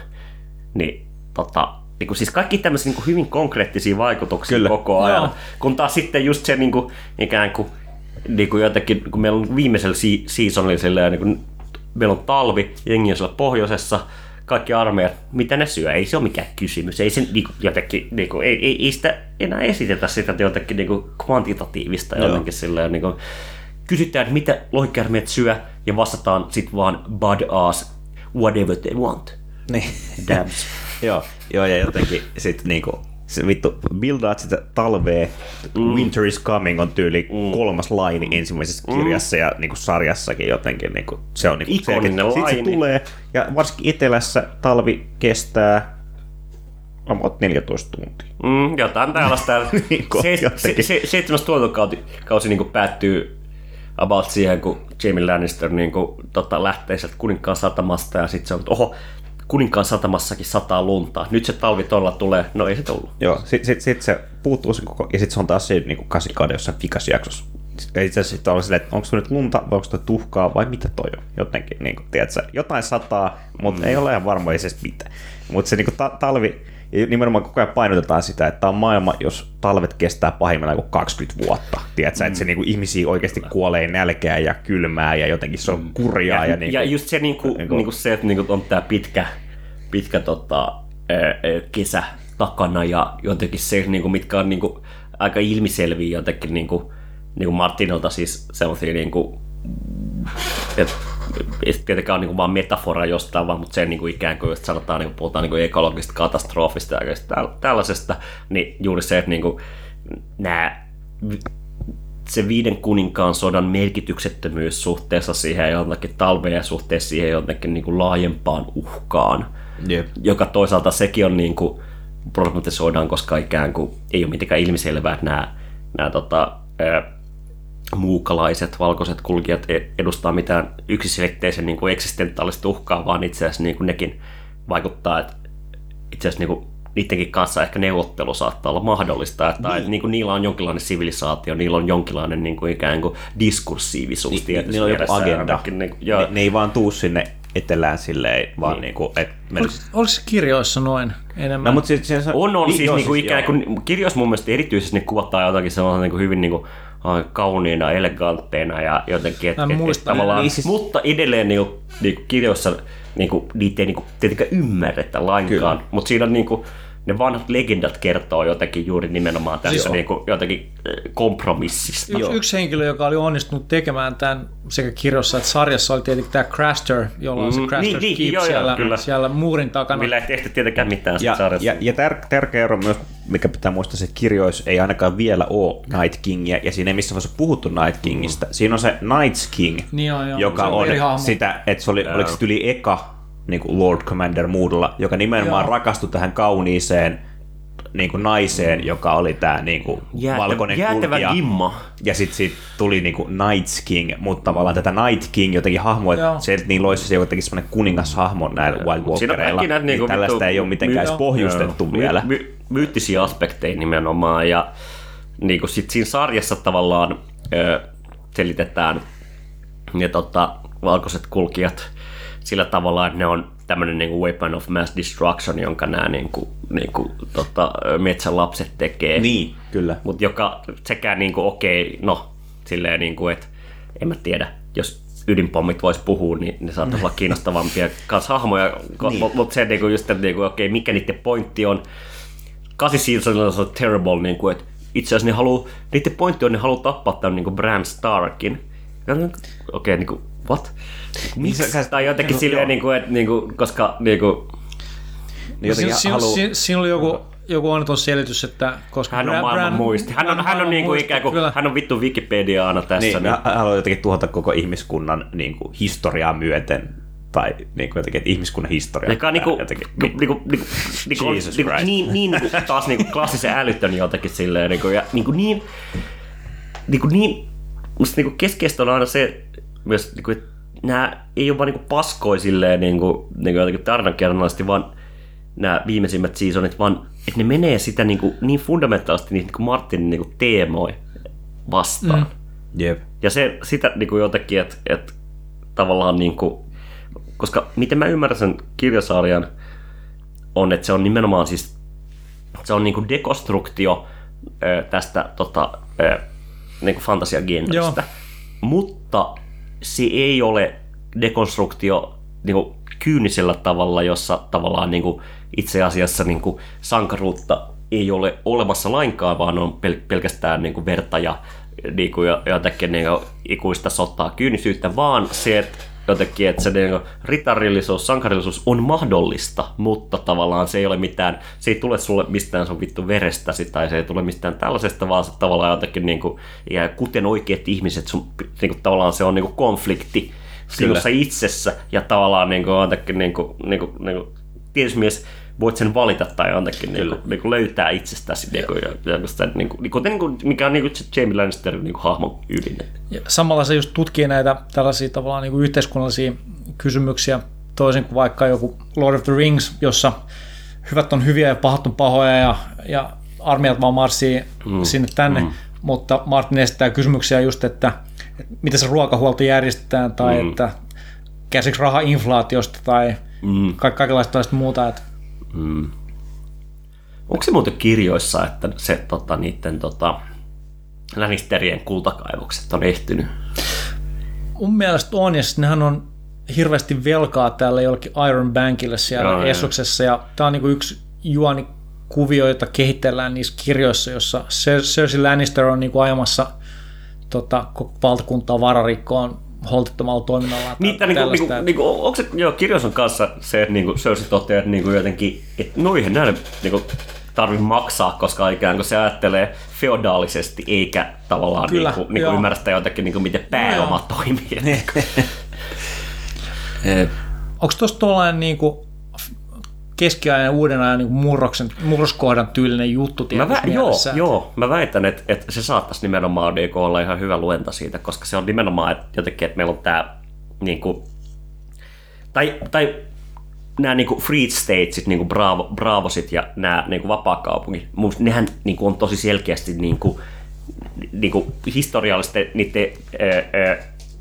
niin tota, niin kuin, siis kaikki tämmöisiä niin kuin, hyvin konkreettisia vaikutuksia Kyllä. koko ajan. Joo. Kun taas sitten just se niin kuin, ikään kuin, niin kuin jotenkin, kun meillä on viimeisellä si- seasonilla niin kuin, meillä on talvi, jengi on siellä pohjoisessa, kaikki armeijat, mitä ne syö, ei se ole mikään kysymys, ei se niin kuin, jotenkin, niin kuin, ei, ei, ei, sitä enää esitetä sitä jotenkin niin kuin, kvantitatiivista Joo. jotenkin silleen, niin kuin, kysytään, että mitä lohikärmeet syö, ja vastataan sitten vaan bud ass, whatever they want. niin. Dabs. joo, joo, ja jotenkin sitten niinku, se vittu, buildaat sitä talvea, mm. Winter is coming on tyyli mm. kolmas laini ensimmäisessä kirjassa ja niinku sarjassakin jotenkin, niinku, se on niinku Ikoninen selkeä. Sitten se laini. tulee, ja varsinkin etelässä talvi kestää about 14 tuntia. Mm, jotain tällaista. Niin kuin se, se, jotenkin. se, seitsemäs tuotantokausi kausi niin päättyy about siihen, kun Jamie Lannister niin kuin, tota, lähtee sieltä kuninkaan satamasta ja sitten se on, että oho, kuninkaan satamassakin sataa lunta. Nyt se talvi tuolla tulee. No ei se tullut. Joo, sitten sit, sit se puuttuu se koko, ja sitten se on taas se niinku kasikauden jossain fikasjaksossa. Ja itse asiassa sitten on silleen, että onko se nyt lunta, vai onko se tuhkaa, vai mitä toi on. Jotenkin, niin kuin, tiedätkö, jotain sataa, mutta mm. ei ole ihan varma ei se edes mitä. Mutta se niin kuin, ta- talvi Ja nimenomaan koko ajan painotetaan sitä, että tämä on maailma, jos talvet kestää pahimmillaan kuin 20 vuotta. Tiedätkö, mm. että se niinku ihmisiä oikeasti kuolee nälkää ja kylmää ja jotenkin se on kurjaa. Ja, ja, niinku, ja just se, niinku, niinku- niinku, niinku se, että niinku on tämä pitkä, pitkä tota, kesä takana ja jotenkin se, niinku, mitkä on niinku, aika ilmiselviä jotenkin niinku, niinku Martinolta siis sellaisia niinku, et, ei tietenkään ole niinku vaan metafora jostain, vaan mutta se niinku ikään kuin, jos sanotaan, niinku, puhutaan niinku ekologisesta katastrofista ja tällaisesta, niin juuri se, että niinku, nämä se viiden kuninkaan sodan merkityksettömyys suhteessa siihen jotenkin talveen ja suhteessa siihen jotenkin niin kuin laajempaan uhkaan, Jep. joka toisaalta sekin on niin kuin problematisoidaan, koska ikään kuin ei ole mitenkään ilmiselvää, että nämä, nämä tota, muukalaiset, valkoiset kulkijat e- edustaa mitään yksiselitteisen niin kuin eksistentaalista uhkaa, vaan itse asiassa niin kuin nekin vaikuttaa, että itse asiassa niin kuin niidenkin kanssa ehkä neuvottelu saattaa olla mahdollista, että niin. Että niin kuin niillä on jonkinlainen sivilisaatio, niillä on jonkinlainen niin kuin ikään kuin diskursiivisuus Ni- tietysti niillä on joku agenda. Niin kuin, joo, Ne, ne ei vaan tuu sinne etelään silleen, vaan Niin. niin. niinku, että me... Oliko, oliko se kirjoissa noin enemmän? No, mutta se, se, On, on niin, siis, joo, niinku siis ikään kuin, kirjoissa mun mielestä erityisesti ne kuvataan jotakin sellaisena niinku hyvin niinku, ai, kauniina, elegantteina ja jotenkin, et, et, et, muistan. tavallaan, Niin siis- mutta edelleen niinku, niinku kirjoissa niinku, niitä ei niinku, tietenkään ymmärretä lainkaan, Kyllä. mutta siinä on niinku, ne vanhat legendat kertoo jotenkin juuri nimenomaan tästä Siis- niinku, jotenkin eh, kompromissista. Yksi, yksi henkilö, joka oli onnistunut tekemään tämän sekä kirjassa että sarjassa, oli tietenkin tämä Craster, jolla on se Mm, Craster niin, niin, Keep joo, joo, siellä, kyllä. siellä muurin takana. Millä ei tehty tietenkään mitään Ja, ja, sarjassa. ja, ja tär, tärkeä ero myös, mikä pitää muistaa, se, että kirjoissa ei ainakaan vielä ole Night Kingia, ja siinä ei missään vaiheessa puhuttu Night Kingistä. Siinä on se Night King, Niin on, joo. joka Se on on, sitä, että se oli, oliko se yli eka niin kuin Lord Commander Moodlla, joka nimenomaan Joo. rakastui tähän kauniiseen niin kuin naiseen, joka oli tämä niin kuin Jäätä- valkoinen jäätävä kulkija. gimma. Ja sitten sit tuli niinku Night King, mutta tavallaan tätä Night King jotenkin hahmo, että se niin loisi se jotenkin semmoinen kuningashahmo näillä Wild Siinä Walkereilla. näitä Niin niinku tällaista vittu- ei ole mitenkään my- edes pohjustettu Joo. vielä. My, my, myyttisiä aspekteja nimenomaan ja niin kuin sit siinä sarjassa tavallaan ö, selitetään ne tota, valkoiset kulkijat sillä tavalla, että ne on tämmöinen niin weapon of mass destruction, jonka nämä niin kuin, niin kuin, tota, metsälapset tekee. Niin, kyllä. Mutta joka sekä niin kuin, okei, no silleen niin kuin, että en mä tiedä, jos ydinpommit vois puhua, niin ne saattaisi olla kiinnostavampia kanssa hahmoja, niin. mutta mut se niin kuin, just, niin kuin, okei, mikä niiden pointti on. Kasi Seasonilla on terrible, niin kuin, että itse asiassa ne haluu, niiden pointti on, ne haluaa tappaa tämän niin kuin Bran Starkin. Okei, niin kuin, what? Miksi? sä- Tai jotenkin silleen, niin kuin, että, niin kuin, koska niin kuin, Niin jotenkin Siinä, siinä, haluu- siinä, siinä oli joku, joku onneton selitys, että koska hän on maailman Bran- muisti. Hän on, hän on, niin kuin ikään kuin, kyllä. hän on vittu Wikipediaana tässä. Niin, niin, hän haluaa jotenkin tuhota koko ihmiskunnan niin kuin, historiaa myöten, tai niin kuin, jotenkin, että ihmiskunnan historia. Joka on niinku, jotenkin, niinku, niinku, niinku, niinku, on Jesus niinku, Christ. niin, niin niinku, taas niinku klassisen älytön jotenkin silleen, niinku, ja niinku niin, niinku niin, musta niinku keskeistä on aina se myös, niinku, että nämä ei ole vaan niinku paskoi silleen niinku, niinku jotenkin tarinankerronnallisesti, vaan nämä viimeisimmät seasonit, vaan että ne menee sitä niinku, niin fundamentaalisesti niitä niinku Martinin niinku teemoja vastaan. Mm. Jep. Ja se, sitä niin kuin jotenkin, että, että tavallaan niin kuin, koska miten mä ymmärrän sen kirjasarjan, on, että se on nimenomaan siis, se on niin kuin dekonstruktio tästä tota, niin kuin fantasiagenrestä, mutta se ei ole dekonstruktio niin kuin kyynisellä tavalla, jossa tavallaan niin kuin itse asiassa niin kuin sankaruutta ei ole olemassa lainkaan, vaan on pel- pelkästään niin kuin verta ja niin kuin jo- jotenkin niin kuin ikuista sotaa kyynisyyttä, vaan se, että jotenkin, että se niin kuin ritarillisuus, sankarillisuus on mahdollista, mutta tavallaan se ei ole mitään, se ei tule sulle mistään sun vittu verestäsi tai se ei tule mistään tällaisesta, vaan se tavallaan jotenkin niin kuin, ja kuten oikeat ihmiset, sun, niin kuin, tavallaan se on niin kuin konflikti sinussa itsessä ja tavallaan niin kuin, jotenkin niin kuin, niin kuin, niin kuin, tietysti myös voit sen valita tai jotenkin niin kuin, niin kuin löytää itsestäsi niin kuin, ja, ja niin kuin, kuten niin kuin, mikä on niin kuin se Jamie Lannisterin niin kuin hahmon ydin. Ja samalla se just tutkii näitä tällaisia tavallaan niin kuin yhteiskunnallisia kysymyksiä toisin kuin vaikka joku Lord of the Rings, jossa hyvät on hyviä ja pahat on pahoja ja, ja armeijat vaan marssii mm. sinne tänne, mm. mutta Martin esittää kysymyksiä just, että, että miten se ruokahuolto järjestetään tai mm. että käsikö raha inflaatiosta tai mm. ka- kaikenlaista muuta. Että Onko se muuten kirjoissa, että se tota, niiden tota, Lannisterien kultakaivokset on ehtynyt? Mun mielestä on, ja nehän on hirveästi velkaa täällä jollekin Iron Bankille siellä Joo, joo. Essoksessa, ja tämä on niinku yksi juoni kuvio, jota kehitellään niissä kirjoissa, jossa Cer- Cersei Lannister on niinku ajamassa tota, koko valtakuntaa vararikkoon holtittomalla toiminnalla. Niitä, niinku, tällaista, niinku, että- niinku, onko se joo, kirjoissa on kanssa se, että niinku, Cersei toteaa, että niinku, jotenkin, että noihin näille niinku, tarvi maksaa, koska ikään kuin se ajattelee feodaalisesti, eikä tavallaan Kyllä, niinku, niinku joo. ymmärrä sitä jotenkin, niinku, miten pääoma toimii. Onko tuossa tuollainen niinku keskiajan ja uuden ajan niinku murroksen, murroskohdan tyylinen juttu Mä vä- joo, mielessä? joo, mä väitän, että, että se saattaisi nimenomaan niin olla ihan hyvä luenta siitä, koska se on nimenomaan että jotenkin, että meillä on tämä niin kuin, tai, tai nämä niin free statesit, niin Bravo, Bravosit ja nämä niin vapaakaupungit, nehän niin kuin on tosi selkeästi niin kuin, niin kuin historiallisesti niiden ää, ää,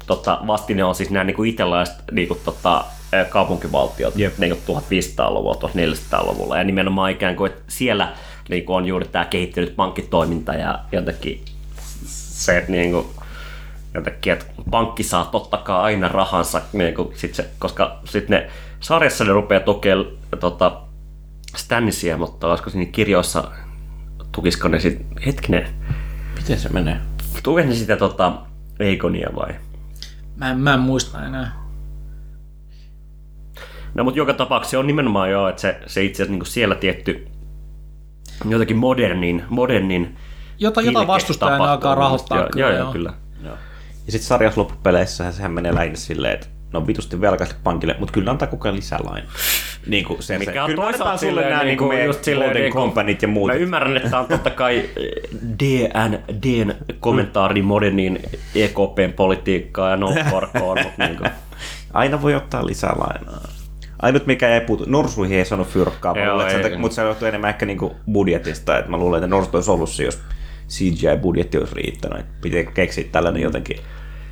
tota, vastine on siis nämä niin itselaiset niin kuin, tota, kaupunkivaltiot Jep. niin kuin 1500-luvulla, 1400-luvulla ja nimenomaan ikään kuin, että siellä niin kuin on juuri tämä kehittynyt pankkitoiminta ja jotenkin se, että niin kuin, jotenkin, että pankki saa totta kai aina rahansa, niin kuin sit se, koska sitten ne sarjassa ne rupeaa tukemaan tota, Stannisia, mutta olisiko siinä kirjoissa, tukisiko ne sitten, hetkinen, Miten se menee? tukes ne sitä tota, Eikonia vai? Mä, en, mä en muista enää. No mutta joka tapauksessa se on nimenomaan joo, että se, se itse asiassa niin siellä tietty jotenkin modernin, modernin Jota, jota ilke vastustaja ne tapahtuu. alkaa rahoittaa. Joo, kyllä, joo, joo, kyllä. Ja sitten sarjassa loppupeleissä sehän menee lähinnä silleen, että ne on vitusti velkaisille pankille, mutta kyllä antaa koko ajan lisää lain. Niin kuin se, Mikä se. on Kyllä toisaalta sulle silleen nämä niinku niin kuin just silleen Golden niinku- Companit ja muut. Mä ymmärrän, että tämä on totta kai eh, DN, DN kommentaari moderniin EKPn politiikkaa ja nollkorkoon, mutta niin kuin, Aina voi ottaa lisää lainaa. Ainut mikä ei puutu, norsuihin ei saanut fyrkkaa, Joo, mutta ei. se, mutta se johtuu enemmän ehkä niinku budjetista, että mä luulen, että norsut olisi ollut se, jos CGI-budjetti olisi riittänyt. että Piti keksiä tällainen jotenkin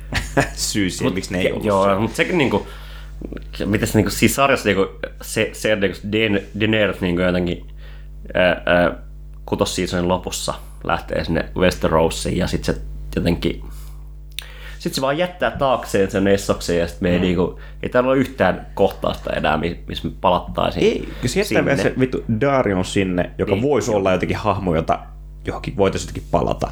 syy siihen, miksi ne ei ollut Joo, se. mutta sekin niinku, miten se niinku, siis sarjassa niinku, se, se niinku, Daenerys niinku jotenkin ää, ää, kutosseasonin lopussa lähtee sinne Westerosiin ja sitten se jotenkin sitten se vaan jättää taakseen sen Essoksen ja sitten me ei, Mm. niinku, ei täällä ole yhtään kohtausta enää, mi- missä me palattaisiin Ei, se jättää vielä se vittu Darion sinne, joka Niin, voisi olla jotenkin hahmo, jota johonkin voitaisiin jotenkin palata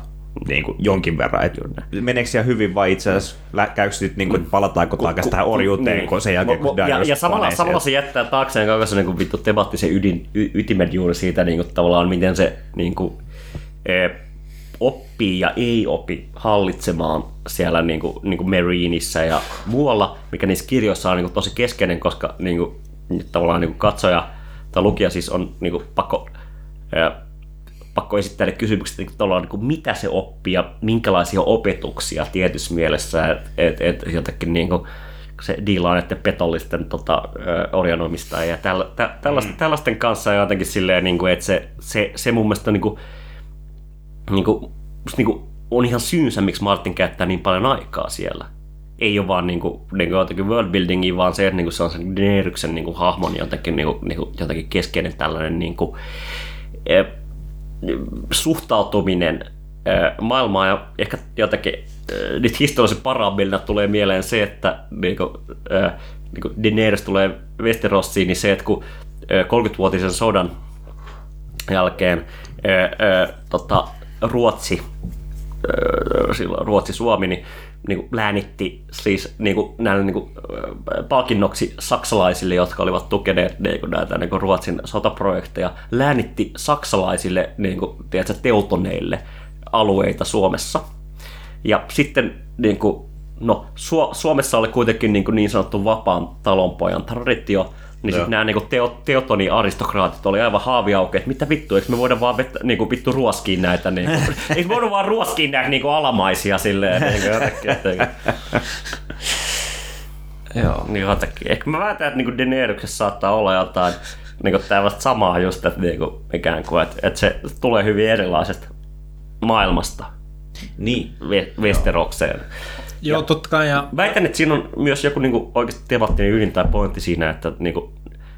niin kuin jonkin verran. Et meneekö siellä hyvin vai itse asiassa käykö sitten, niin kuin, palataanko takaisin tähän orjuuteen, kun sen jälkeen, kun ja, ja samalla, samalla se jättää taakseen koko se niin vittu temaattisen ydin, y, ytimen juuri siitä niin kuin, tavallaan, miten se niin kuin, e, oppii ja ei opi hallitsemaan siellä niin kuin, niin kuin Marinissä ja muualla, mikä niissä kirjoissa on niin kuin, tosi keskeinen, koska niin kuin, nyt tavallaan niin kuin katsoja tai lukija siis on niin kuin, pakko e, pakko esittää ne kysymykset, niin tavallaan, niin kuin, mitä se oppii ja minkälaisia opetuksia tietyssä mielessä, että et, et, jotenkin niin kuin, se diilaa näiden petollisten tota, orjanomistajien ja tällä, tä, tällaisten, mm. tällaisten kanssa jotenkin silleen, niin kuin, että se, se, se mun mielestä niin kuin, niin kuin, musta niin kuin, on ihan syynsä, miksi Martin käyttää niin paljon aikaa siellä. Ei ole vaan niin kuin, niin kuin jotenkin worldbuildingia, vaan se, että kuin se on sen Daeneryksen niin kuin hahmon jotenkin, niin kuin, niin kuin, jotenkin keskeinen tällainen niin kuin, eh, suhtautuminen eh, maailmaan ja ehkä jotenkin eh, nyt historiallisen parabilina tulee mieleen se, että niin kuin, eh, niin kuin Daenerys tulee Westerosiin, niin se, että kun eh, 30-vuotisen sodan jälkeen ää, ää, tota, Ruotsi, ää, silloin Ruotsi-Suomi, niin, niin kuin läänitti siis niin kuin, näille niin kuin, ää, palkinnoksi saksalaisille, jotka olivat tukeneet niin kuin, näitä niin kuin Ruotsin sotaprojekteja, läänitti saksalaisille niin kuin, tiedätkö, teutoneille alueita Suomessa. Ja sitten niin kuin, no, Su- Suomessa oli kuitenkin niin, kuin niin sanottu vapaan talonpojan traditio, niin sitten nämä niinku teo, teotoni aristokraatit oli aivan haaviauke, että mitä vittu, eikö me voida vaan vettä, niinku, vittu ruoskiin näitä, niinku, eikö me voida vaan ruoskiin näitä niinku alamaisia silleen, niinku, jotenkin, että, Joo. Niin jotenkin. Ehkä mä väitän, että niinku Daeneryksessä saattaa olla jotain niinku tällaista samaa just, että niinku, ikään kuin, että, että se tulee hyvin erilaisesta maailmasta Niin. Westerokseen. Joo, totta kai. Ja Väitän, että siinä on myös joku niinku oikeasti temaattinen ydin tai pointti siinä, että, niinku,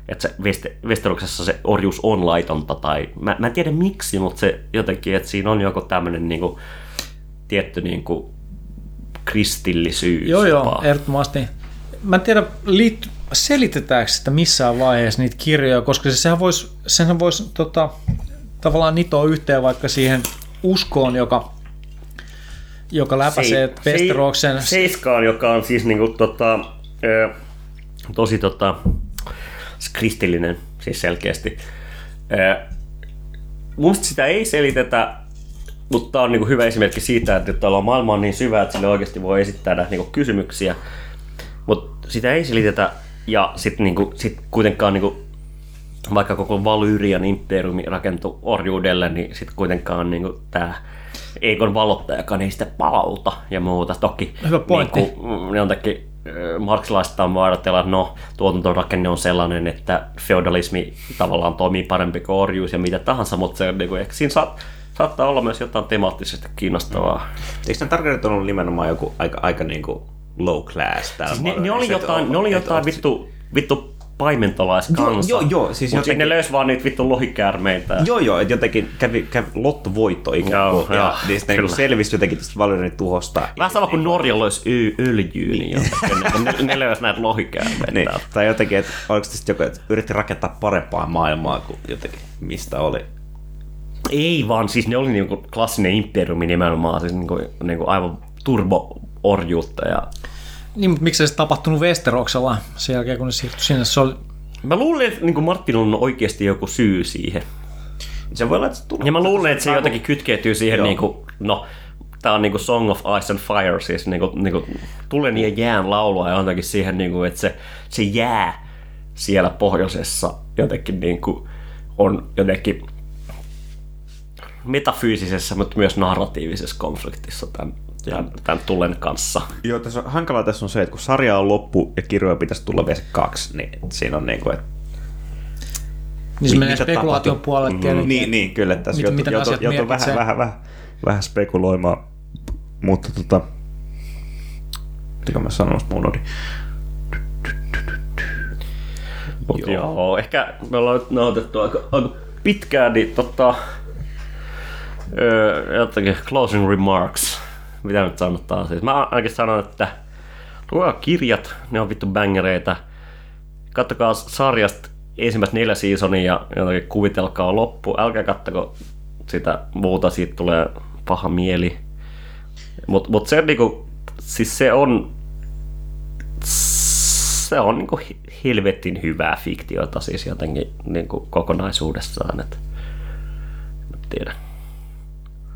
että se West- Westeroksessa se orjuus on laitonta tai mä, mä en tiedä miksi, mutta se jotenkin, että siinä on joku tämmöinen niinku, tietty niinku, kristillisyys. Joo, joo, ehdottomasti. Mä en tiedä, liitty, selitetäänkö sitä missään vaiheessa niitä kirjoja, koska se, sehän voisi, senhän voisi tota, tavallaan nitoa yhteen vaikka siihen uskoon, joka, joka läpäisee Se- Westeroksen. Se, Seiskaan, joka on siis niinku, tota, ö, tosi tota, kristillinen, siis selkeästi. Ö, mielestä sitä ei selitetä, mutta tämä on niinku hyvä esimerkki siitä, että tuolla maailma on niin syvä, että sille oikeasti voi esittää näitä niinku kysymyksiä. Mutta sitä ei selitetä, ja sitten niinku, sit kuitenkaan niinku, vaikka koko Valyrian imperiumi rakentui orjuudelle, niin sitten kuitenkaan niinku, tämä Eikon valottajakaan ei sitä palauta ja muuta. Toki Hyvä pointti. Niinku, mm, jotenkin ö, marksilaista on ajatella, että no, tuotantorakenne on sellainen, että feudalismi tavallaan toimii parempi kuin orjuus ja mitä tahansa, mutta se, niinku, ehkä siinä saat, saattaa olla myös jotain temaattisesti kiinnostavaa. Eikö ne Targaryen ollut nimenomaan joku aika, aika niinku low class Siis ne, ne oli jotain, että ne oli on- jotain vittu, vittu paimentolaiskansa. Joo, joo, joo, siis jotenkin- ne löys vaan niitä vittu lohikäärmeitä. Joo, joo, että jotenkin kävi, kävi lottovoitto ikään Joo, kuin, joo, ja niin sitten kyllä. selvisi jotenkin tästä Valyrian tuhosta. Vähän sama kuin Norja löisi y- öljyä, niin jotenkin ne, ne, ne löys näitä lohikäärmeitä. Niin, tai jotenkin, että oliko se sitten joku, että yritti rakentaa parempaa maailmaa kuin jotenkin, mistä oli. Ei vaan, siis ne oli niinku klassinen imperiumi nimenomaan, siis niinku, niinku aivan turbo-orjuutta. Ja... Niin, mutta miksei se tapahtunut Westeroksella sen jälkeen, kun ne siirtyi sinne? Se oli, Mä luulen, että niinku Martinilla on oikeasti joku syy siihen. Se voi olla, että se tulee. Ja mä luulen, että se jotenkin kytkeytyy siihen, Joo. niinku, no, tää on niinku Song of Ice and Fire, siis niinku, niinku tulen ja jään laulua ja jotenkin siihen, niinku, että se, se jää siellä pohjoisessa jotenkin niinku, on jotenkin metafyysisessä, mutta myös narratiivisessa konfliktissa tämän, tämän, tämän tulen kanssa. Joo, tässä on, hankalaa tässä on se, että kun sarja on loppu ja kirjoja pitäisi tulla vielä kaksi, niin siinä on niin kuin, että niin se menee spekulaation puolelle tietenkin. Niin, niin kyllä, että tässä joutuu, asiat joutuu vähän, vähän, vähän, vähän spekuloimaan, mutta tota, mitä mä sanoin, mä unohdin. Mut joo. joo. ehkä me ollaan nyt nautettu aika, aika pitkään, niin tota, öö, jotakin closing remarks. Mitä nyt sanotaan? Siis mä ainakin sanon, että lukekaa kirjat, ne on vittu bangereita. Kattokaa sarjasta ensimmäistä neljä seasonia ja jotenkin kuvitelkaa loppu. Älkää kattoko sitä muuta, siitä tulee paha mieli. Mutta mut se, niinku, siis se on se on niinku helvetin hyvää fiktiota siis jotenkin niinku kokonaisuudessaan. Et, mä tiedän.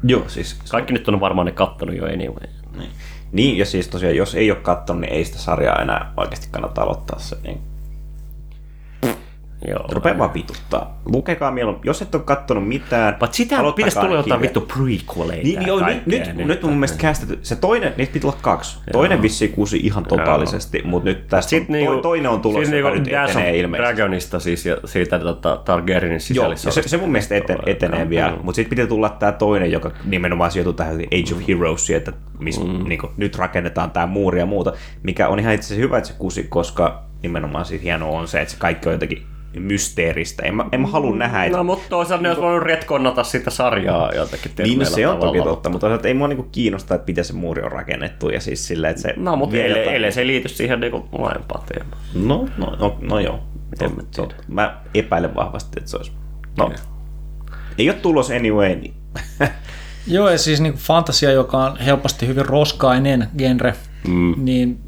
Joo, siis Kaikki nyt on varmaan ne kattonut jo anyway. Niin. niin, ja siis tosiaan, jos ei ole katsonut, niin ei sitä sarjaa enää oikeasti kannata aloittaa se. Niin. Joo. Rupea vaan vituttaa. Lukekaa mieluummin. Jos et ole katsonut mitään, Mutta sitä pitäisi tulla jotain vittu prequeleita Niin, ja joo, nyt, nyt, nyt mun mielestä kästetty. Se toinen, niitä piti olla kaksi. Toinen vissiin kuusi ihan totaalisesti, mutta nyt tästä Sitten on, niinku, to, toinen on tulossa, siis joka niinku nyt etenee ilmeisesti. Dragonista siis ja siitä tota, Targaryenin Joo, sisällissodasta. ja se, se mun mielestä eten, etenee vielä, mutta sitten pitää tulla tämä toinen, joka nimenomaan sijoituu tähän Age of Heroes, että missä mm. niin nyt rakennetaan tämä muuri ja muuta, mikä on ihan itse asiassa hyvä, että se kusi, koska nimenomaan siitä hienoa on se, että se kaikki on jotenkin mysteeristä. En mä, en mä halua nähdä, että No mutta toisaalta ne olisi voinut retkonnata sitä sarjaa jotenkin Niin, no se on toki totta, mutta toisaalta ei mua niinku kiinnosta, että miten se muuri on rakennettu ja siis sillä, että se... No mutta ellei, jotain- ellei se ei liity siihen niinku laajempaan teemaan. No, no, no, no joo. En mä tot. tiedä. Mä epäilen vahvasti, että se olisi... No. Ei ole tulos anyway, niin... Joo, ja siis niin fantasia, joka on helposti hyvin roskainen genre, mm. niin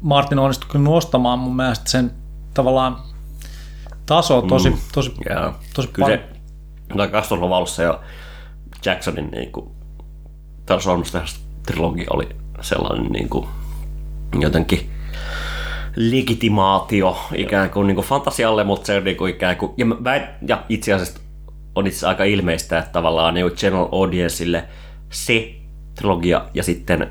Martin onnistui kyllä nostamaan mun mielestä sen tavallaan taso tosi, mm. tosi, Joo. tosi Kyllä paljon. se, tai 2000 alussa jo Jacksonin niin kuin, trilogia oli sellainen niin kuin, jotenkin legitimaatio ikään kuin, niin kuin fantasialle, mutta se niin kuin ikään kuin, ja, mä, ja itse asiassa on itse asiassa aika ilmeistä, että tavallaan niin general audienceille se trilogia ja sitten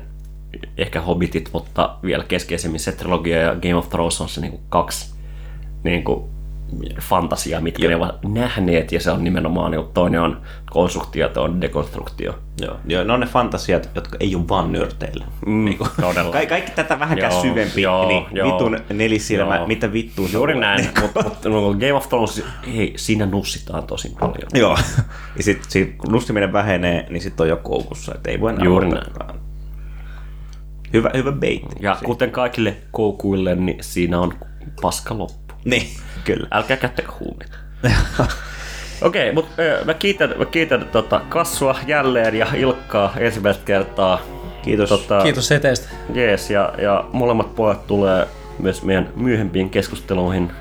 ehkä Hobbitit, mutta vielä keskeisemmin se trilogia ja Game of Thrones on se niin kuin kaksi niin kuin, fantasiaa, mitkä ne ovat nähneet, ja se on nimenomaan, niin toinen on konstruktio toinen on dekonstruktio. Joo, joo, ne on ne fantasiat, jotka ei ole vaan nörteillä. Mm, niin kuin, todella. Kaikki, kaikki tätä vähänkään Joo, syvempi, joo, niin joo. vitun nelisilmä, Joo. mitä vittua Juuri on. näin, mutta mut, no, Game of Thrones, hei, siinä nussitaan tosi paljon. Joo, ja sitten sit, kun lustiminen vähenee, niin sitten on jo koukussa, että ei voi enää Juuri odottaakaan. Hyvä, hyvä bait. Ja kuten kaikille koukuille, niin siinä on paska loppu. Niin, kyllä. Älkää käyttäkö huumeita. Okei, mutta mä kiitän, mä kiitän tota, Kassua jälleen ja Ilkkaa ensimmäistä kertaa. Kiitos. Tota, Kiitos seteistä. Jees, ja, ja molemmat pojat tulee myös meidän myöhempiin keskusteluihin.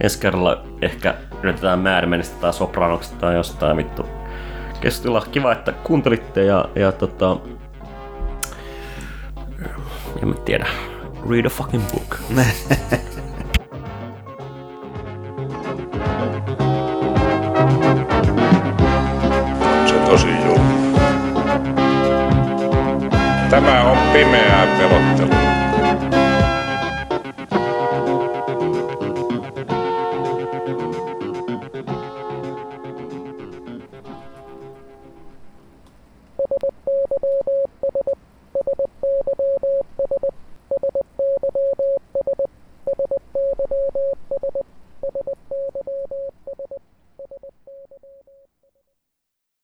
Ensi kerralla ehkä yritetään Määrimenistä tai Sopranoksesta tai jostain vittu keskustella. Kiva, että kuuntelitte ja, ja tota... En mä tiedä. Read a fucking book. Se tosi julma. Tämä on pimeää pelottelua.